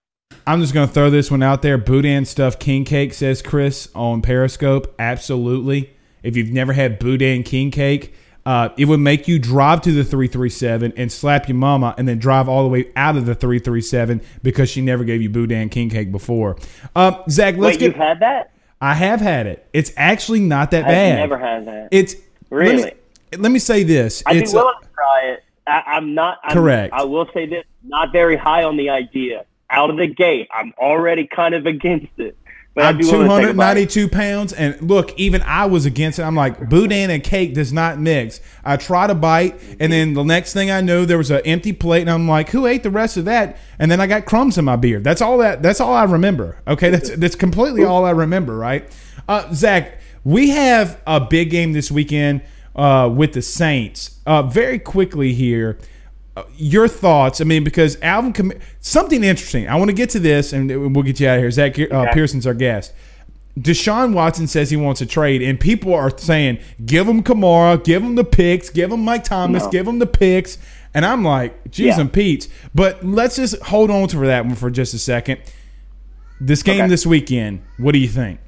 I'm just going to throw this one out there. Boudin stuff king cake says Chris on Periscope. Absolutely. If you've never had boudin king cake, uh, it would make you drive to the 337 and slap your mama and then drive all the way out of the 337 because she never gave you boudin king cake before. Uh, Zach, let's Wait, get. You've had that? I have had it. It's actually not that I've bad. never had that. It's really. Let me, let me say this. I'd it's, be willing to try it. I, am not I'm, correct. I will say this: not very high on the idea. Out of the gate, I'm already kind of against it. I'm 292 pounds, and look, even I was against it. I'm like, boudin and cake does not mix. I try to bite, and then the next thing I know, there was an empty plate, and I'm like, who ate the rest of that? And then I got crumbs in my beard. That's all that. That's all I remember. Okay, that's that's completely all I remember. Right, uh, Zach, we have a big game this weekend uh, with the Saints. Uh, very quickly here your thoughts. I mean, because Alvin, something interesting. I want to get to this, and we'll get you out of here. Zach uh, okay. Pearson's our guest. Deshaun Watson says he wants a trade, and people are saying, "Give him Kamara, give him the picks, give him Mike Thomas, no. give him the picks." And I'm like, "Geez, yeah. and Pete." But let's just hold on to that one for just a second. This game okay. this weekend, what do you think?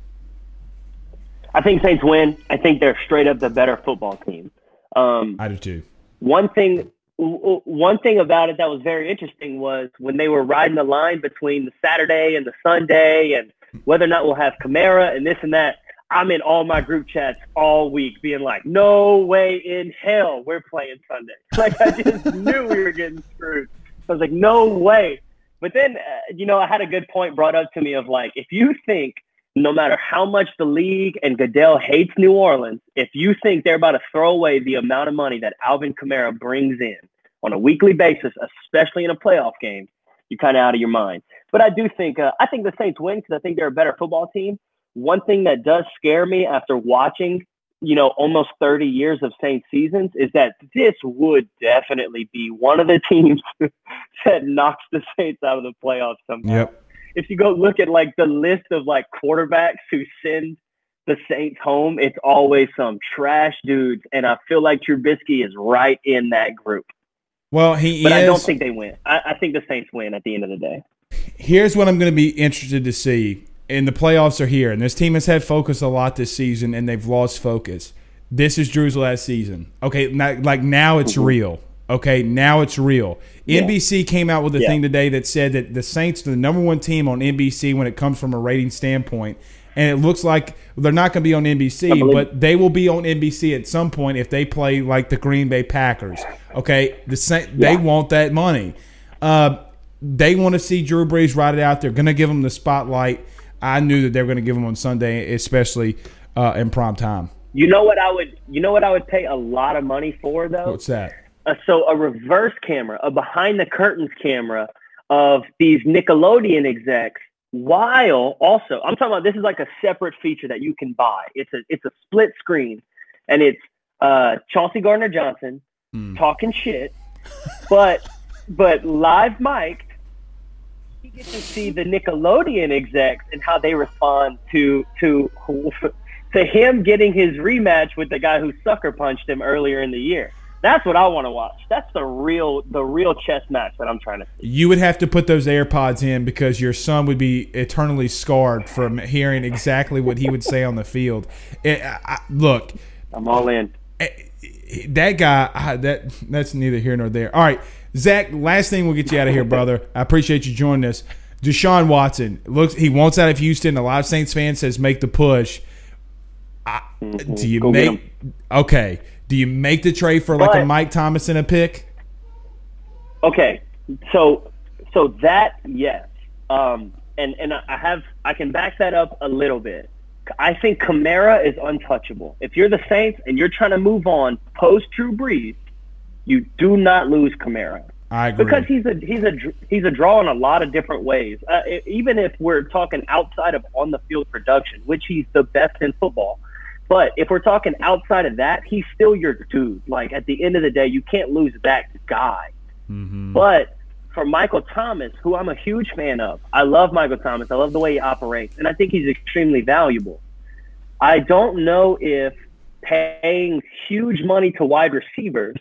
I think Saints win. I think they're straight up the better football team. Um, I do too. One thing one thing about it that was very interesting was when they were riding the line between the Saturday and the Sunday and whether or not we'll have Kamara and this and that. I'm in all my group chats all week being like, no way in hell we're playing Sunday. Like I just knew we were getting screwed. I was like, no way. But then, uh, you know, I had a good point brought up to me of like, if you think no matter how much the league and Goodell hates New Orleans, if you think they're about to throw away the amount of money that Alvin Kamara brings in on a weekly basis, especially in a playoff game, you're kind of out of your mind. But I do think uh, I think the Saints win because I think they're a better football team. One thing that does scare me after watching, you know, almost 30 years of Saints seasons is that this would definitely be one of the teams that knocks the Saints out of the playoffs somehow. Yep if you go look at like the list of like quarterbacks who send the Saints home, it's always some trash dudes, and I feel like Trubisky is right in that group. Well, he But is. I don't think they win. I, I think the Saints win at the end of the day. Here's what I'm going to be interested to see. And the playoffs are here, and this team has had focus a lot this season, and they've lost focus. This is Drew's last season. Okay, not, like now it's mm-hmm. real. Okay, now it's real. NBC came out with a Yeah. thing today that said that the Saints are the number one team on NBC when it comes from a rating standpoint. And it looks like they're not going to be on NBC, but they will be on NBC at some point if they play like the Green Bay Packers. Okay, the Sa- they want that money. Uh, they want to see Drew Brees ride it out. They're going to give him the spotlight. I knew that they were going to give him on Sunday, especially uh, in prime time. You know what I would? You know what I would pay a lot of money for though? What's that? Uh, so a reverse camera, a behind the curtains camera of these Nickelodeon execs. While also, I'm talking about this is like a separate feature that you can buy. It's a it's a split screen, and it's uh, Chauncey Gardner Johnson talking shit, but but live mic. You get to see the Nickelodeon execs and how they respond to to to him getting his rematch with the guy who sucker punched him earlier in the year. That's what I want to watch. That's the real the real chess match that I'm trying to see. You would have to put those AirPods in because your son would be eternally scarred from hearing exactly what he would say on the field. Eh, it, I, look, I'm all in. Eh, that guy that that's neither here nor there. All right, Zach. Last thing we'll get you out of here, brother. I appreciate you joining us. Deshaun Watson looks he wants out of Houston. A lot of Saints fans says make the push. I, mm-hmm. do you Go make okay? Do you make the trade for like a Mike Thomas and a pick? Okay, so so that yes, um, and and I have I can back that up a little bit. I think Kamara is untouchable. If you're the Saints and you're trying to move on post Drew Brees, you do not lose Kamara. I agree. because he's a he's a he's a draw in a lot of different ways. Uh, even if we're talking outside of on the field production, which he's the best in football, but if we're talking outside of that, he's still your dude. Like at the end of the day, you can't lose that guy. Mm-hmm. But for Michael Thomas, who I'm a huge fan of, I love Michael Thomas. I love the way he operates, and I think he's extremely valuable. I don't know if paying huge money to wide receivers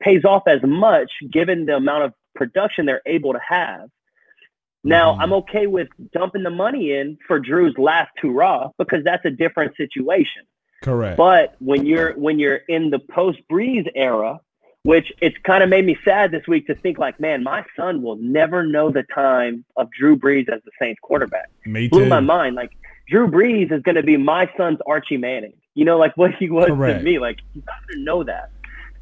pays off as much given the amount of production they're able to have. Now, mm-hmm. I'm okay with dumping the money in for Drew's last two raw because that's a different situation. Correct. But when you're when you're in the post Brees era, which it's kind of made me sad this week to think like, man, my son will never know the time of Drew Brees as the Saints quarterback. Me too. Blew my mind. Like Drew Brees is going to be my son's Archie Manning. You know, like what he was Correct. to me. Like you got to know that.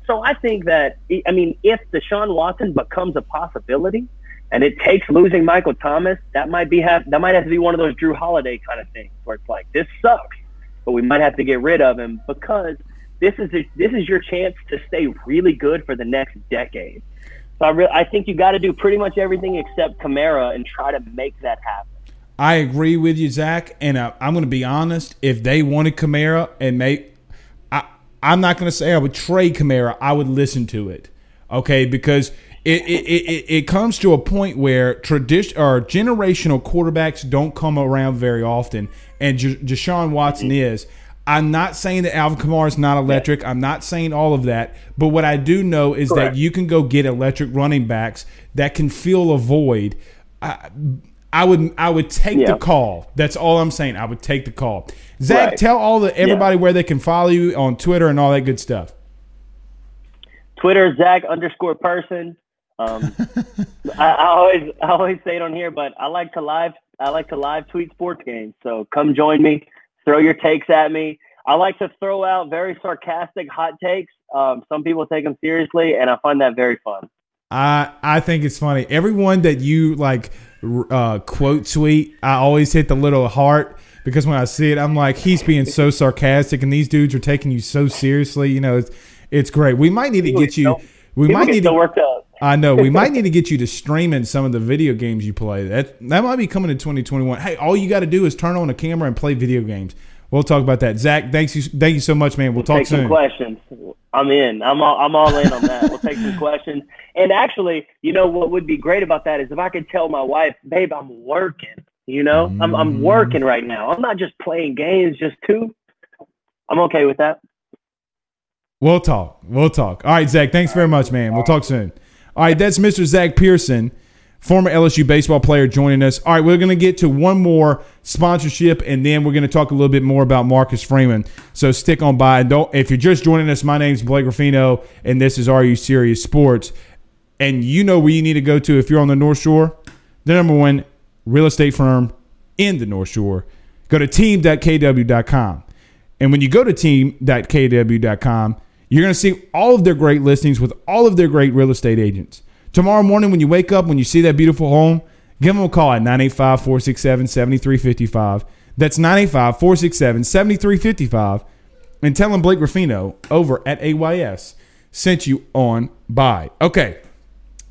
So I think that I mean, if Deshaun Watson becomes a possibility, and it takes losing Michael Thomas, that might be have that might have to be one of those Jrue Holiday kind of things where it's like this sucks, but we might have to get rid of him because this is a, this is your chance to stay really good for the next decade. So I re- I think you got to do pretty much everything except Kamara and try to make that happen. I agree with you, Zach. And uh, I'm going to be honest. If they wanted Kamara and make, I, I'm not going to say I would trade Kamara. I would listen to it. Okay, because it it, it, it comes to a point where tradition or generational quarterbacks don't come around very often, and J- Deshaun Watson is. I'm not saying that Alvin Kamara is not electric. I'm not saying all of that. But what I do know is Correct. that you can go get electric running backs that can fill a void. I, I would I would take Yeah. the call. That's all I'm saying. I would take the call. Zach, Right. tell all the everybody where they can follow you on Twitter and all that good stuff. Twitter Zach underscore Pearson. Um, I, I always I always say it on here, but I like to live I like to live tweet sports games. So come join me. Throw your takes at me. I like to throw out very sarcastic hot takes. Um, some people take them seriously, and I find that very fun. I I think it's funny. Everyone that you like uh, quote tweet, I always hit the little heart because when I see it, I'm like, he's being so sarcastic, and these dudes are taking you so seriously. You know, it's it's great. We might need to get you. We People might need to. worked up. I know we might need to get you to streaming some of the video games you play. That that might be coming in 2021. Hey, all you got to do is turn on a camera and play video games. We'll talk about that. Zach, thanks you, thank you so much, man. We'll talk take some soon. questions. I'm in. I'm all, I'm all in on that. We'll take some questions. And actually, you know what would be great about that is if I could tell my wife, babe, I'm working. You know, I'm I'm working mm-hmm. right now. I'm not just playing games just to I'm okay with that. We'll talk. We'll talk. All right, Zach. Thanks very much, man. We'll talk soon. All right, that's Mr. Zach Pearson, former LSU baseball player, joining us. All right, we're going to get to one more sponsorship, and then we're going to talk a little bit more about Marcus Freeman. So stick on by. And don't if you're just joining us, my name's Blake Ruffino, and this is Are You Serious Sports. And you know where you need to go to if you're on the North Shore. The number one real estate firm in the North Shore. Go to team.kw.com. And when you go to team.kw.com, you're going to see all of their great listings with all of their great real estate agents. Tomorrow morning, when you wake up, when you see that beautiful home, give them a call at 985 467 7355. That's 985 467 7355. And tell them Blake Ruffino over at AYS sent you on by. Okay,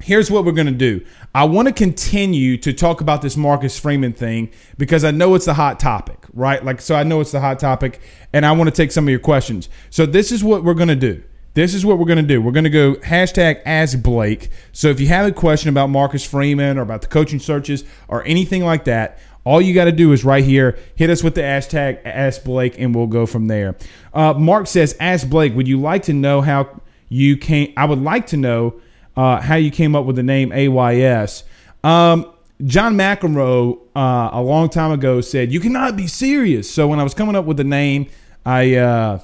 here's what we're going to do. I want to continue to talk about this Marcus Freeman thing because I know it's a hot topic, right? Like, so I know it's the hot topic, and I want to take some of your questions. So this is what we're going to do. This is what we're going to do. We're going to go hashtag Ask Blake. So if you have a question about Marcus Freeman or about the coaching searches or anything like that, all you got to do is right here, hit us with the hashtag Ask Blake, and we'll go from there. Uh, Mark says, Ask Blake, would you like to know how you came? I would like to know uh, how you came up with the name AYS. Um, John McEnroe uh, a long time ago said you cannot be serious. So when I was coming up with the name, I uh,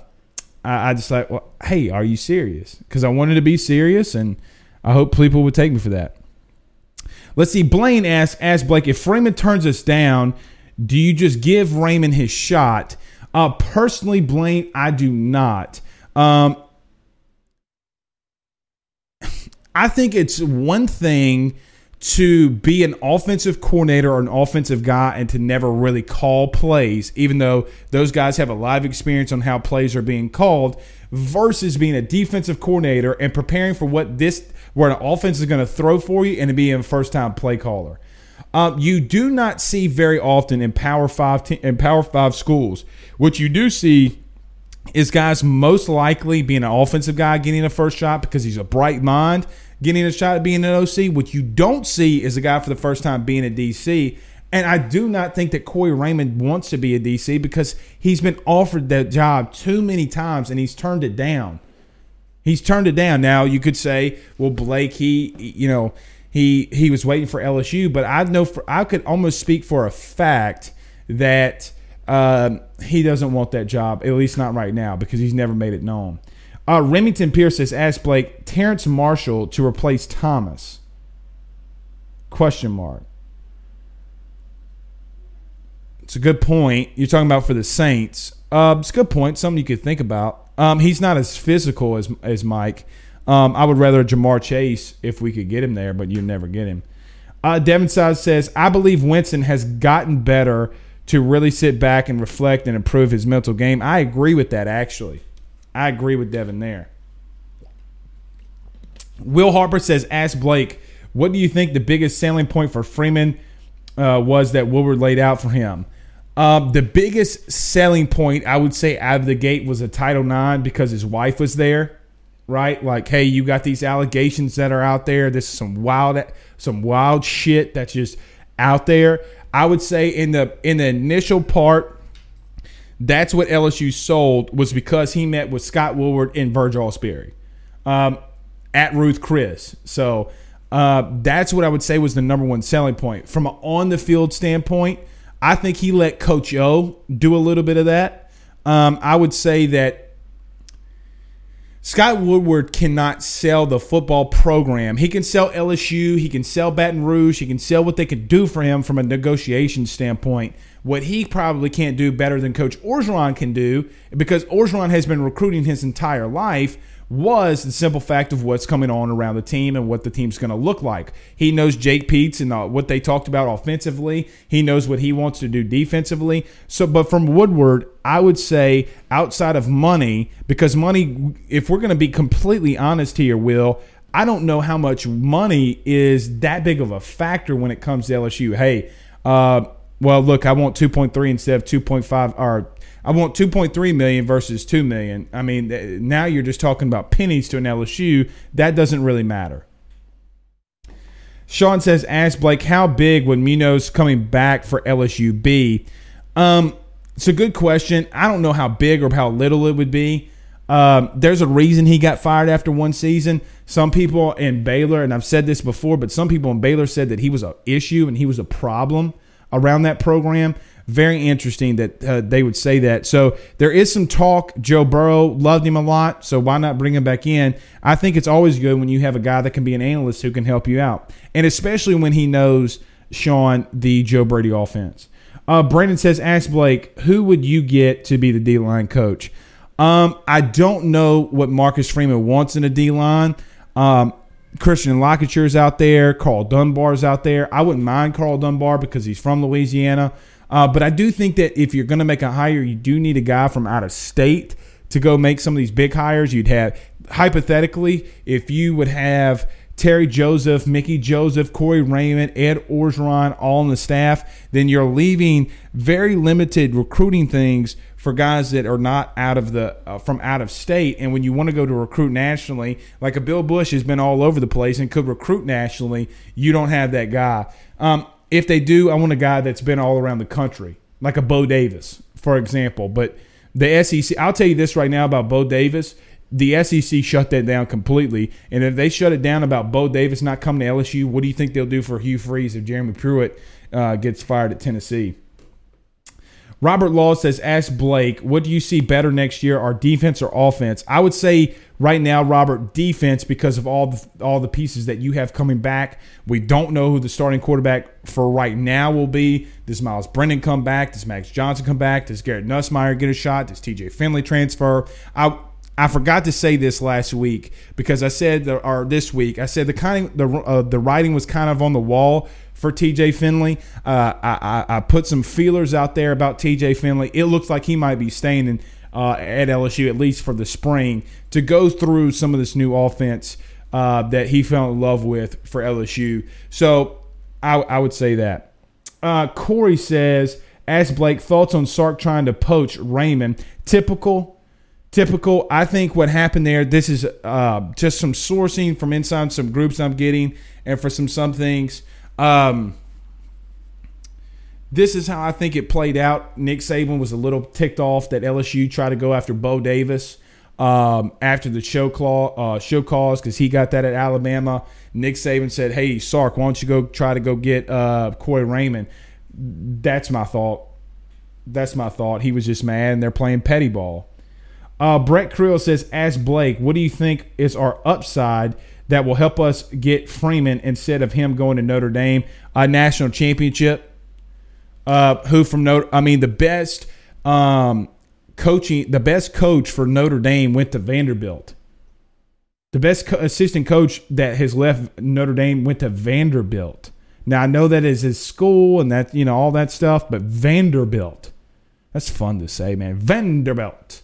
I, I just like, well, hey, are you serious? Because I wanted to be serious, and I hope people would take me for that. Let's see. Blaine asks, asks Blake if Freeman turns us down, do you just give Raymond his shot? Uh, personally, Blaine, I do not. Um, I think it's one thing to be an offensive coordinator or an offensive guy and to never really call plays, even though those guys have a of experience on how plays are being called, versus being a defensive coordinator and preparing for what this where an offense is going to throw for you and to be a first time play caller. Um, you do not see very often in Power Five te- in Power Five schools. What you do see is guys most likely being an offensive guy getting a first shot because he's a bright mind getting a shot at being an OC. What you don't see is a guy for the first time being a DC. And I do not think that Corey Raymond wants to be a DC because he's been offered that job too many times and he's turned it down. He's turned it down. Now you could say, well, Blake, he, you know, he he was waiting for LSU, but I know for I could almost speak for a fact that um, he doesn't want that job, at least not right now, because he's never made it known. Uh, Remington Pierce has asked Blake Terrace Marshall to replace Thomas. Question mark. It's a good point. You're talking about for the Saints. Uh, it's a good point. Something you could think about. Um, he's not as physical as as Mike. Um, I would rather Ja'Marr Chase if we could get him there, but you never get him. Uh, Devin Sides says, I believe Winston has gotten better to really sit back and reflect and improve his mental game. I agree with that, actually. I agree with Devin there. Will Harper says, Ask Blake, what do you think the biggest selling point for Freeman uh, was that Woodward laid out for him? Um, the biggest selling point, I would say, out of the gate was a Title IX because his wife was there, right? Like, hey, you got these allegations that are out there. This is some wild, some wild shit that's just out there. I would say in the in the initial part, that's what LSU sold was because he met with Scott Woodward and Verge Ausberry um, at Ruth's Chris. So uh, that's what I would say was the number one selling point from an on the field standpoint. I think he let Coach O do a little bit of that. Um, I would say that Scott Woodward cannot sell the football program. He can sell LSU, he can sell Baton Rouge, he can sell what they could do for him from a negotiation standpoint. What he probably can't do better than Coach Orgeron can do, because Orgeron has been recruiting his entire life, was the simple fact of what's coming on around the team and what the team's going to look like. He knows Jake Peetz and uh, what they talked about offensively. He knows what he wants to do defensively. So, but from Woodward, I would say outside of money, because money, if we're going to be completely honest here, Will, I don't know how much money is that big of a factor when it comes to LSU. Hey, uh, well, look, I want 2.3 instead of 2.5 or I want 2.3 million versus 2 million. I mean, now you're just talking about pennies to an LSU. That doesn't really matter. Sean says, ask Blake, how big would Minos coming back for LSU be? Um, it's a good question. I don't know how big or how little it would be. Um, there's a reason he got fired after one season. Some people in Baylor, and I've said this before, but some people in Baylor said that he was an issue and he was a problem around that program. Very interesting that uh, they would say that. So there is some talk. Joe Burrow loved him a lot, so why not bring him back in? I think it's always good when you have a guy that can be an analyst who can help you out, and especially when he knows Sean the Joe Brady offense. Uh, Brandon says, "Ask Blake, who would you get to be the D line coach?" Um, I don't know what Marcus Freeman wants in a D line. Um, Christian Locketure's out there. Karl Dunbar's out there. I wouldn't mind Karl Dunbar because he's from Louisiana. Uh, but I do think that if you're going to make a hire, you do need a guy from out of state to go make some of these big hires. You'd have, hypothetically, if you would have Terry Joseph, Mickey Joseph, Corey Raymond, Ed Orgeron all on the staff, then you're leaving very limited recruiting things for guys that are not out of the uh, from out of state. And when you want to go to recruit nationally, like a Bill Busch has been all over the place and could recruit nationally, you don't have that guy. Um, if they do, I want a guy that's been all around the country, like a Bo Davis, for example. But the SEC, I'll tell you this right now about Bo Davis. The SEC shut that down completely. And if they shut it down about Bo Davis not coming to LSU, what do you think they'll do for Hugh Freeze if Jeremy Pruitt uh, gets fired at Tennessee? Robert Law says, Ask Blake, what do you see better next year, our defense or offense? I would say right now, Robert, defense because of all the all the pieces that you have coming back. We don't know who the starting quarterback for right now will be. Does Myles Brennan come back? Does Max Johnson come back? Does Garrett Nussmeier get a shot? Does TJ Finley transfer? I I forgot to say this last week because I said or this week I said the kind of the uh, the writing was kind of on the wall for TJ Finley. Uh, I, I, I, put some feelers out there about TJ Finley. It looks like he might be staying in, uh, at LSU at least for the spring to go through some of this new offense uh, that he fell in love with for LSU. So I, I would say that. Uh, Corey says, "Ask Blake thoughts on Sark trying to poach Raymond. Typical." Typical. I think what happened there. This is uh, just some sourcing from inside some groups I'm getting, and for some some things. Um, this is how I think it played out. Nick Saban was a little ticked off that LSU tried to go after Bo Davis um, after the show claw uh, show cause because he got that at Alabama. Nick Saban said, "Hey Sark, why don't you go try to go get uh, Corey Raymond?" That's my thought. That's my thought. He was just mad, and they're playing petty ball. Uh, Brett Creel says, "Ask Blake, what do you think is our upside?" that will help us get Freeman instead of him going to Notre Dame, a national championship. Uh, who from Notre? I mean, the best um, coaching, the best coach for Notre Dame went to Vanderbilt. The best co- assistant coach that has left Notre Dame went to Vanderbilt. Now I know that is his school and that you know all that stuff, but Vanderbilt. That's fun to say, man. Vanderbilt.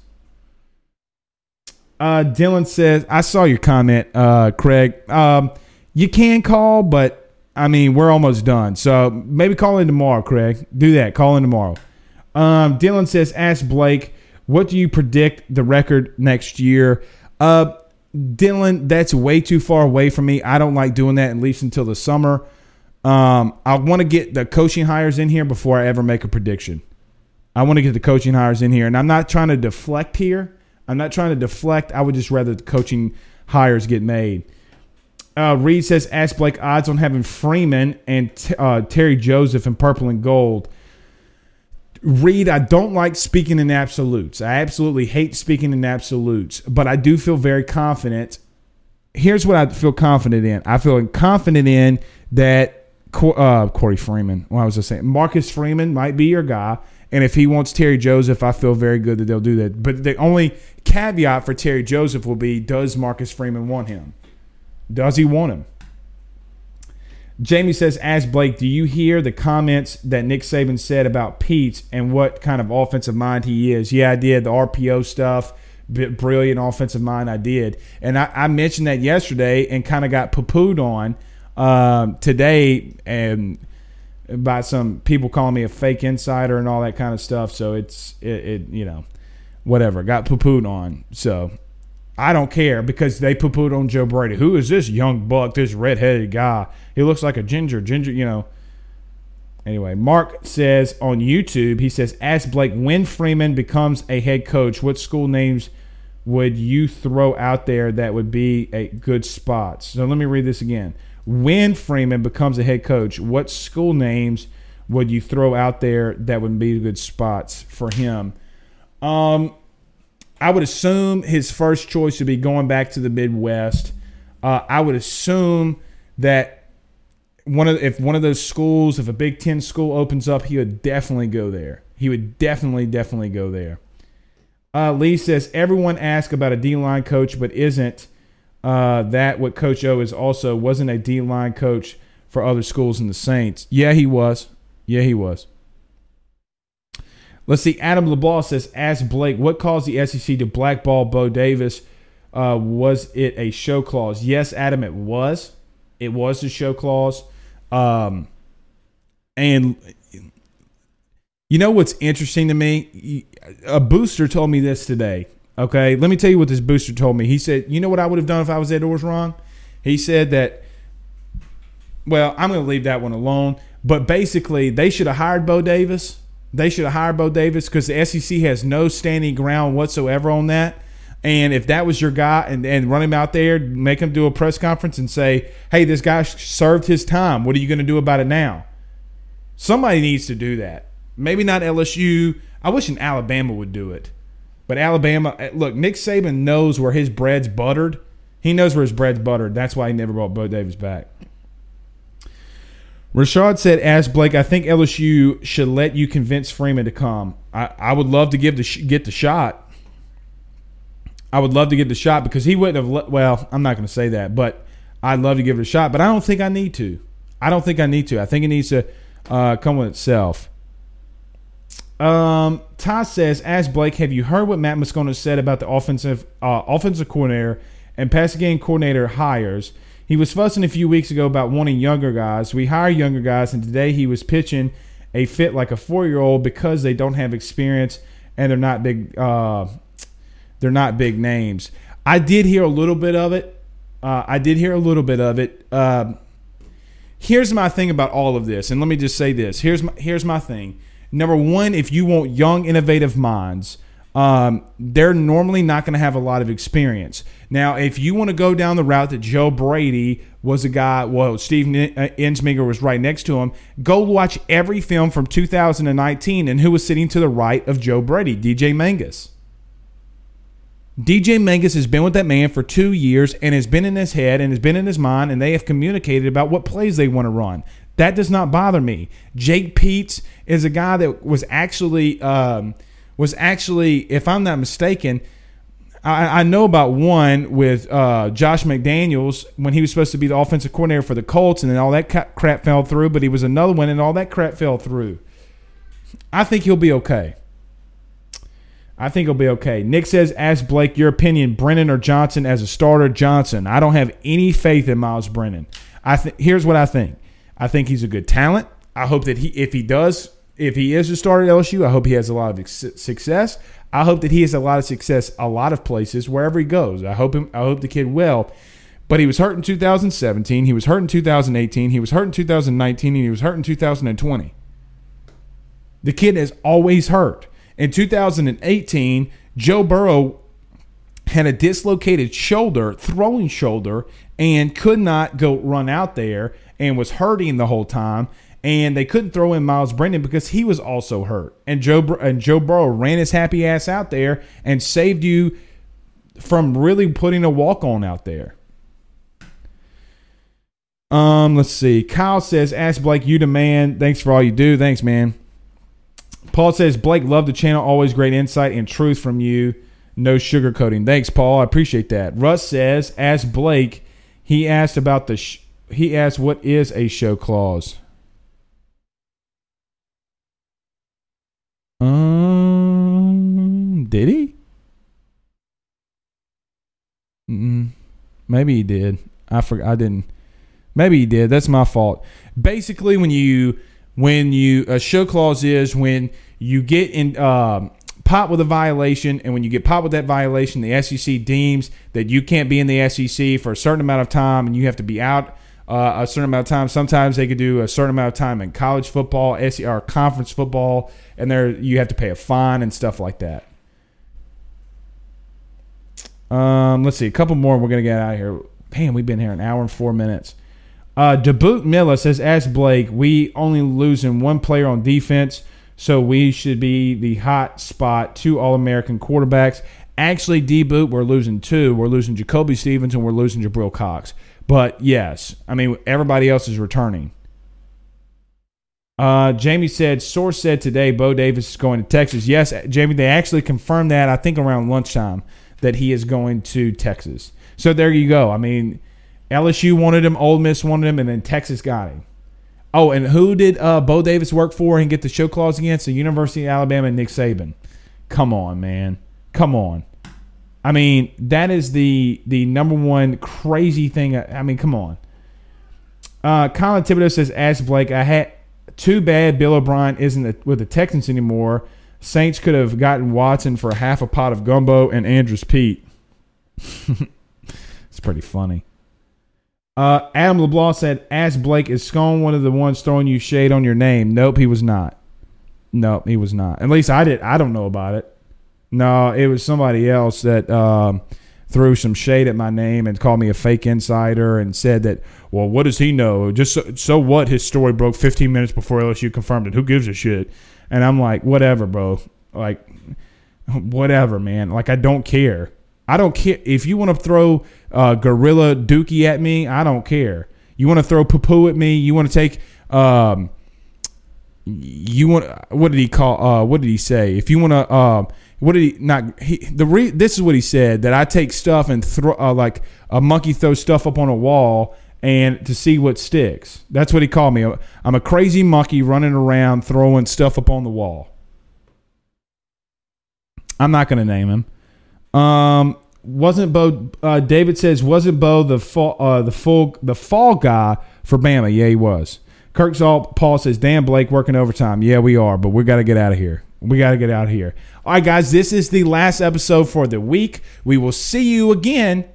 Uh, Dylan says, I saw your comment, uh, Craig. Um, you can call, but I mean, we're almost done. So maybe call in tomorrow, Craig. Do that. Call in tomorrow. Um, Dylan says, ask Blake, what do you predict the record next year? Uh, Dylan, that's way too far away from me. I don't like doing that at least until the summer. Um, I want to get the coaching hires in here before I ever make a prediction. I want to get the coaching hires in here, and I'm not trying to deflect here. I'm not trying to deflect. I would just rather the coaching hires get made. Uh, Reed says, ask Blake odds on having Freeman and uh, Terry Joseph in purple and gold. Reed, I don't like speaking in absolutes. I absolutely hate speaking in absolutes, but I do feel very confident. Here's what I feel confident in. I feel confident in that uh, Corey Freeman. What was I saying? Marcus Freeman might be your guy. And if he wants Terry Joseph, I feel very good that they'll do that. But the only caveat for Terry Joseph will be does Marcus Freeman want him? Does he want him? Jamie says, Ask Blake, do you hear the comments that Nick Saban said about Peetz and what kind of offensive mind he is? Yeah, I did. The RPO stuff, brilliant offensive mind, I did. And I, I mentioned that yesterday and kind of got poo pooed on um, today. And by some people calling me a fake insider and all that kind of stuff. So it's it, it you know whatever got poo pooed on. So I don't care because they poo pooed on Joe Brady. Who is this young buck? This redheaded guy? He looks like a ginger, ginger. You know. Anyway, Mark says on YouTube, he says, ask Blake when Freeman becomes a head coach, what school names would you throw out there that would be a good spots? So let me read this again. When Freeman becomes a head coach, what school names would you throw out there that would be good spots for him? Um, I would assume his first choice would be going back to the Midwest. Uh, I would assume that one of if one of those schools, if a Big Ten school opens up, he would definitely go there. He would definitely, definitely go there. Uh, Lee says everyone asks about a D line coach, but isn't uh, that what Coach O is also? Wasn't a D line coach for other schools in the Saints? Yeah, he was. Yeah, he was. Let's see. Adam LeBlanc says, ask Blake, what caused the SEC to blackball Bo Davis? Uh, was it a show clause? Yes, Adam, it was. It was a show clause. Um, and you know what's interesting to me? A booster told me this today. Okay, let me tell you what this booster told me. He said, "You know what I would have done if I was Ed Orgeron?" He said that. Well, I'm going to leave that one alone. But basically, they should have hired Bo Davis. They should have hired Bo Davis because the SEC has no standing ground whatsoever on that. And if that was your guy and, and run him out there, make him do a press conference and say, hey, this guy served his time. What are you going to do about it now? Somebody needs to do that. Maybe not LSU. I wish an Alabama would do it. But Alabama, eh, look, Nick Saban knows where his bread's buttered. He knows where his bread's buttered. That's why he never brought Bo Davis back. Rashad said, "Ask Blake. I think LSU should let you convince Freeman to come. I, I would love to give the sh- get the shot. I would love to get the shot because he wouldn't have. Le- well, I'm not going to say that, but I'd love to give it a shot. But I don't think I need to. I don't think I need to. I think it needs to uh, come with itself." Um, Todd says, "Ask Blake. Have you heard what Matt Moscona said about the offensive uh, offensive coordinator and passing game coordinator hires?" He was fussing a few weeks ago about wanting younger guys. We hire younger guys, and today he was pitching a fit like a four year old because they don't have experience and they're not big. Uh, they're not big names. I did hear a little bit of it. Uh, I did hear a little bit of it. Uh, here's my thing about all of this, and let me just say this. Here's my here's my thing. Number one, if you want young, innovative minds, um, they're normally not going to have a lot of experience. Now, if you want to go down the route that Joe Brady was a guy, well, Steve uh, Ensminger was right next to him, go watch every film from 2019 and who was sitting to the right of Joe Brady, DJ Mangas. DJ Mangas has been with that man for two years and has been in his head and has been in his mind, and they have communicated about what plays they want to run. That does not bother me. Jake Peetz is a guy that was actually. Um, was actually, if I'm not mistaken, I, I know about one with uh, Josh McDaniels when he was supposed to be the offensive coordinator for the Colts, and then all that crap fell through. But he was another one, and all that crap fell through. I think he'll be okay. I think he'll be okay. Nick says, ask Blake your opinion, Brennan or Johnson as a starter. Johnson. I don't have any faith in Myles Brennan. I think here's what I think. I think he's a good talent. I hope that he, if he does if he is a starter at LSU, I hope he has a lot of success. I hope that he has a lot of success a lot of places wherever he goes. I hope him. I hope the kid will. But he was hurt in 2017. He was hurt in 2018. He was hurt in 2019, and he was hurt in 2020. The kid is always hurt. In 2018, Joe Burrow had a dislocated shoulder, throwing shoulder, and could not go run out there and was hurting the whole time and they couldn't throw in Myles Brennan because he was also hurt. And Joe and Joe Burrow ran his happy ass out there and saved you from really putting a walk on out there. Um, let's see. Kyle says, "Ask Blake, you the man. Thanks for all you do. Thanks, man." Paul says, "Blake, love the channel. Always great insight and truth from you. No sugarcoating. Thanks, Paul. I appreciate that." Russ says, "Ask Blake. He asked about the. Sh- he asked what is a show clause." Um, did he? Mm, maybe he did. I forgot. I didn't. Maybe he did. That's my fault. Basically, when you when you a show clause is when you get in uh, pot with a violation, and when you get pot with that violation, the SEC deems that you can't be in the SEC for a certain amount of time, and you have to be out uh, a certain amount of time. Sometimes they could do a certain amount of time in college football, SER conference football, and there you have to pay a fine and stuff like that. Um, let's see, a couple more. We're gonna get out of here. Man, we've been here an hour and four minutes. Uh, Debut Miller says, "Ask Blake, we only losing one player on defense, so we should be the hot spot. Two All American quarterbacks. Actually, Deboot, we're losing two. We're losing Jacoby Stevens and we're losing Jabril Cox. But yes, I mean everybody else is returning." Uh, Jamie said, source said today Bo Davis is going to Texas. Yes, Jamie, they actually confirmed that, I think around lunchtime, that he is going to Texas. So there you go. I mean, LSU wanted him, Ole Miss wanted him, and then Texas got him. Oh, and who did uh, Bo Davis work for and get the show clause against? The University of Alabama and Nick Saban. Come on, man. Come on. I mean, that is the the number one crazy thing. I mean, come on. Uh, Colin Thibodeau says, "Ask Blake. I had too bad Bill O'Brien isn't with the Texans anymore. Saints could have gotten Watson for half a pot of gumbo and Andrews Pete. it's pretty funny. Uh, Adam LeBlanc said, "Ask Blake, is Scone one of the ones throwing you shade on your name?" Nope, he was not. Nope, he was not. At least I did. I don't know about it. No, it was somebody else that um, threw some shade at my name and called me a fake insider and said that, well, what does he know? Just so, so what? His story broke 15 minutes before LSU confirmed it. Who gives a shit? And I'm like, whatever, bro. Like, whatever, man. Like, I don't care. I don't care if you want to throw uh, Gorilla Dookie at me. I don't care. You want to throw Papu at me. You want to take. Um, you want what did he call? Uh, what did he say? If you want to. Uh, what did he not? He the re, this is what he said that I take stuff and throw uh, like a monkey throws stuff up on a wall and to see what sticks. That's what he called me. I'm a crazy monkey running around throwing stuff up on the wall. I'm not going to name him. Um, wasn't Bo? Uh, David says wasn't Bo the fall, uh, the full the fall guy for Bama? Yeah, he was. Kirk's all. Paul says, Dan Blake working overtime." Yeah, we are, but we got to get out of here. We got to get out of here. All right, guys, this is the last episode for the week. We will see you again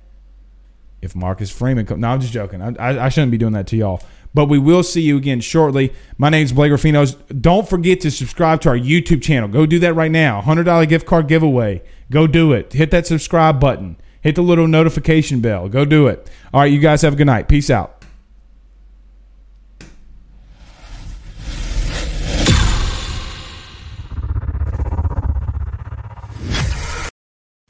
if Marcus Freeman comes. No, I'm just joking. I, I, I, shouldn't be doing that to y'all. But we will see you again shortly. My name is Blake Ruffinos. Don't forget to subscribe to our YouTube channel. Go do that right now. $100 gift card giveaway. Go do it. Hit that subscribe button. Hit the little notification bell. Go do it. All right, you guys have a good night. Peace out.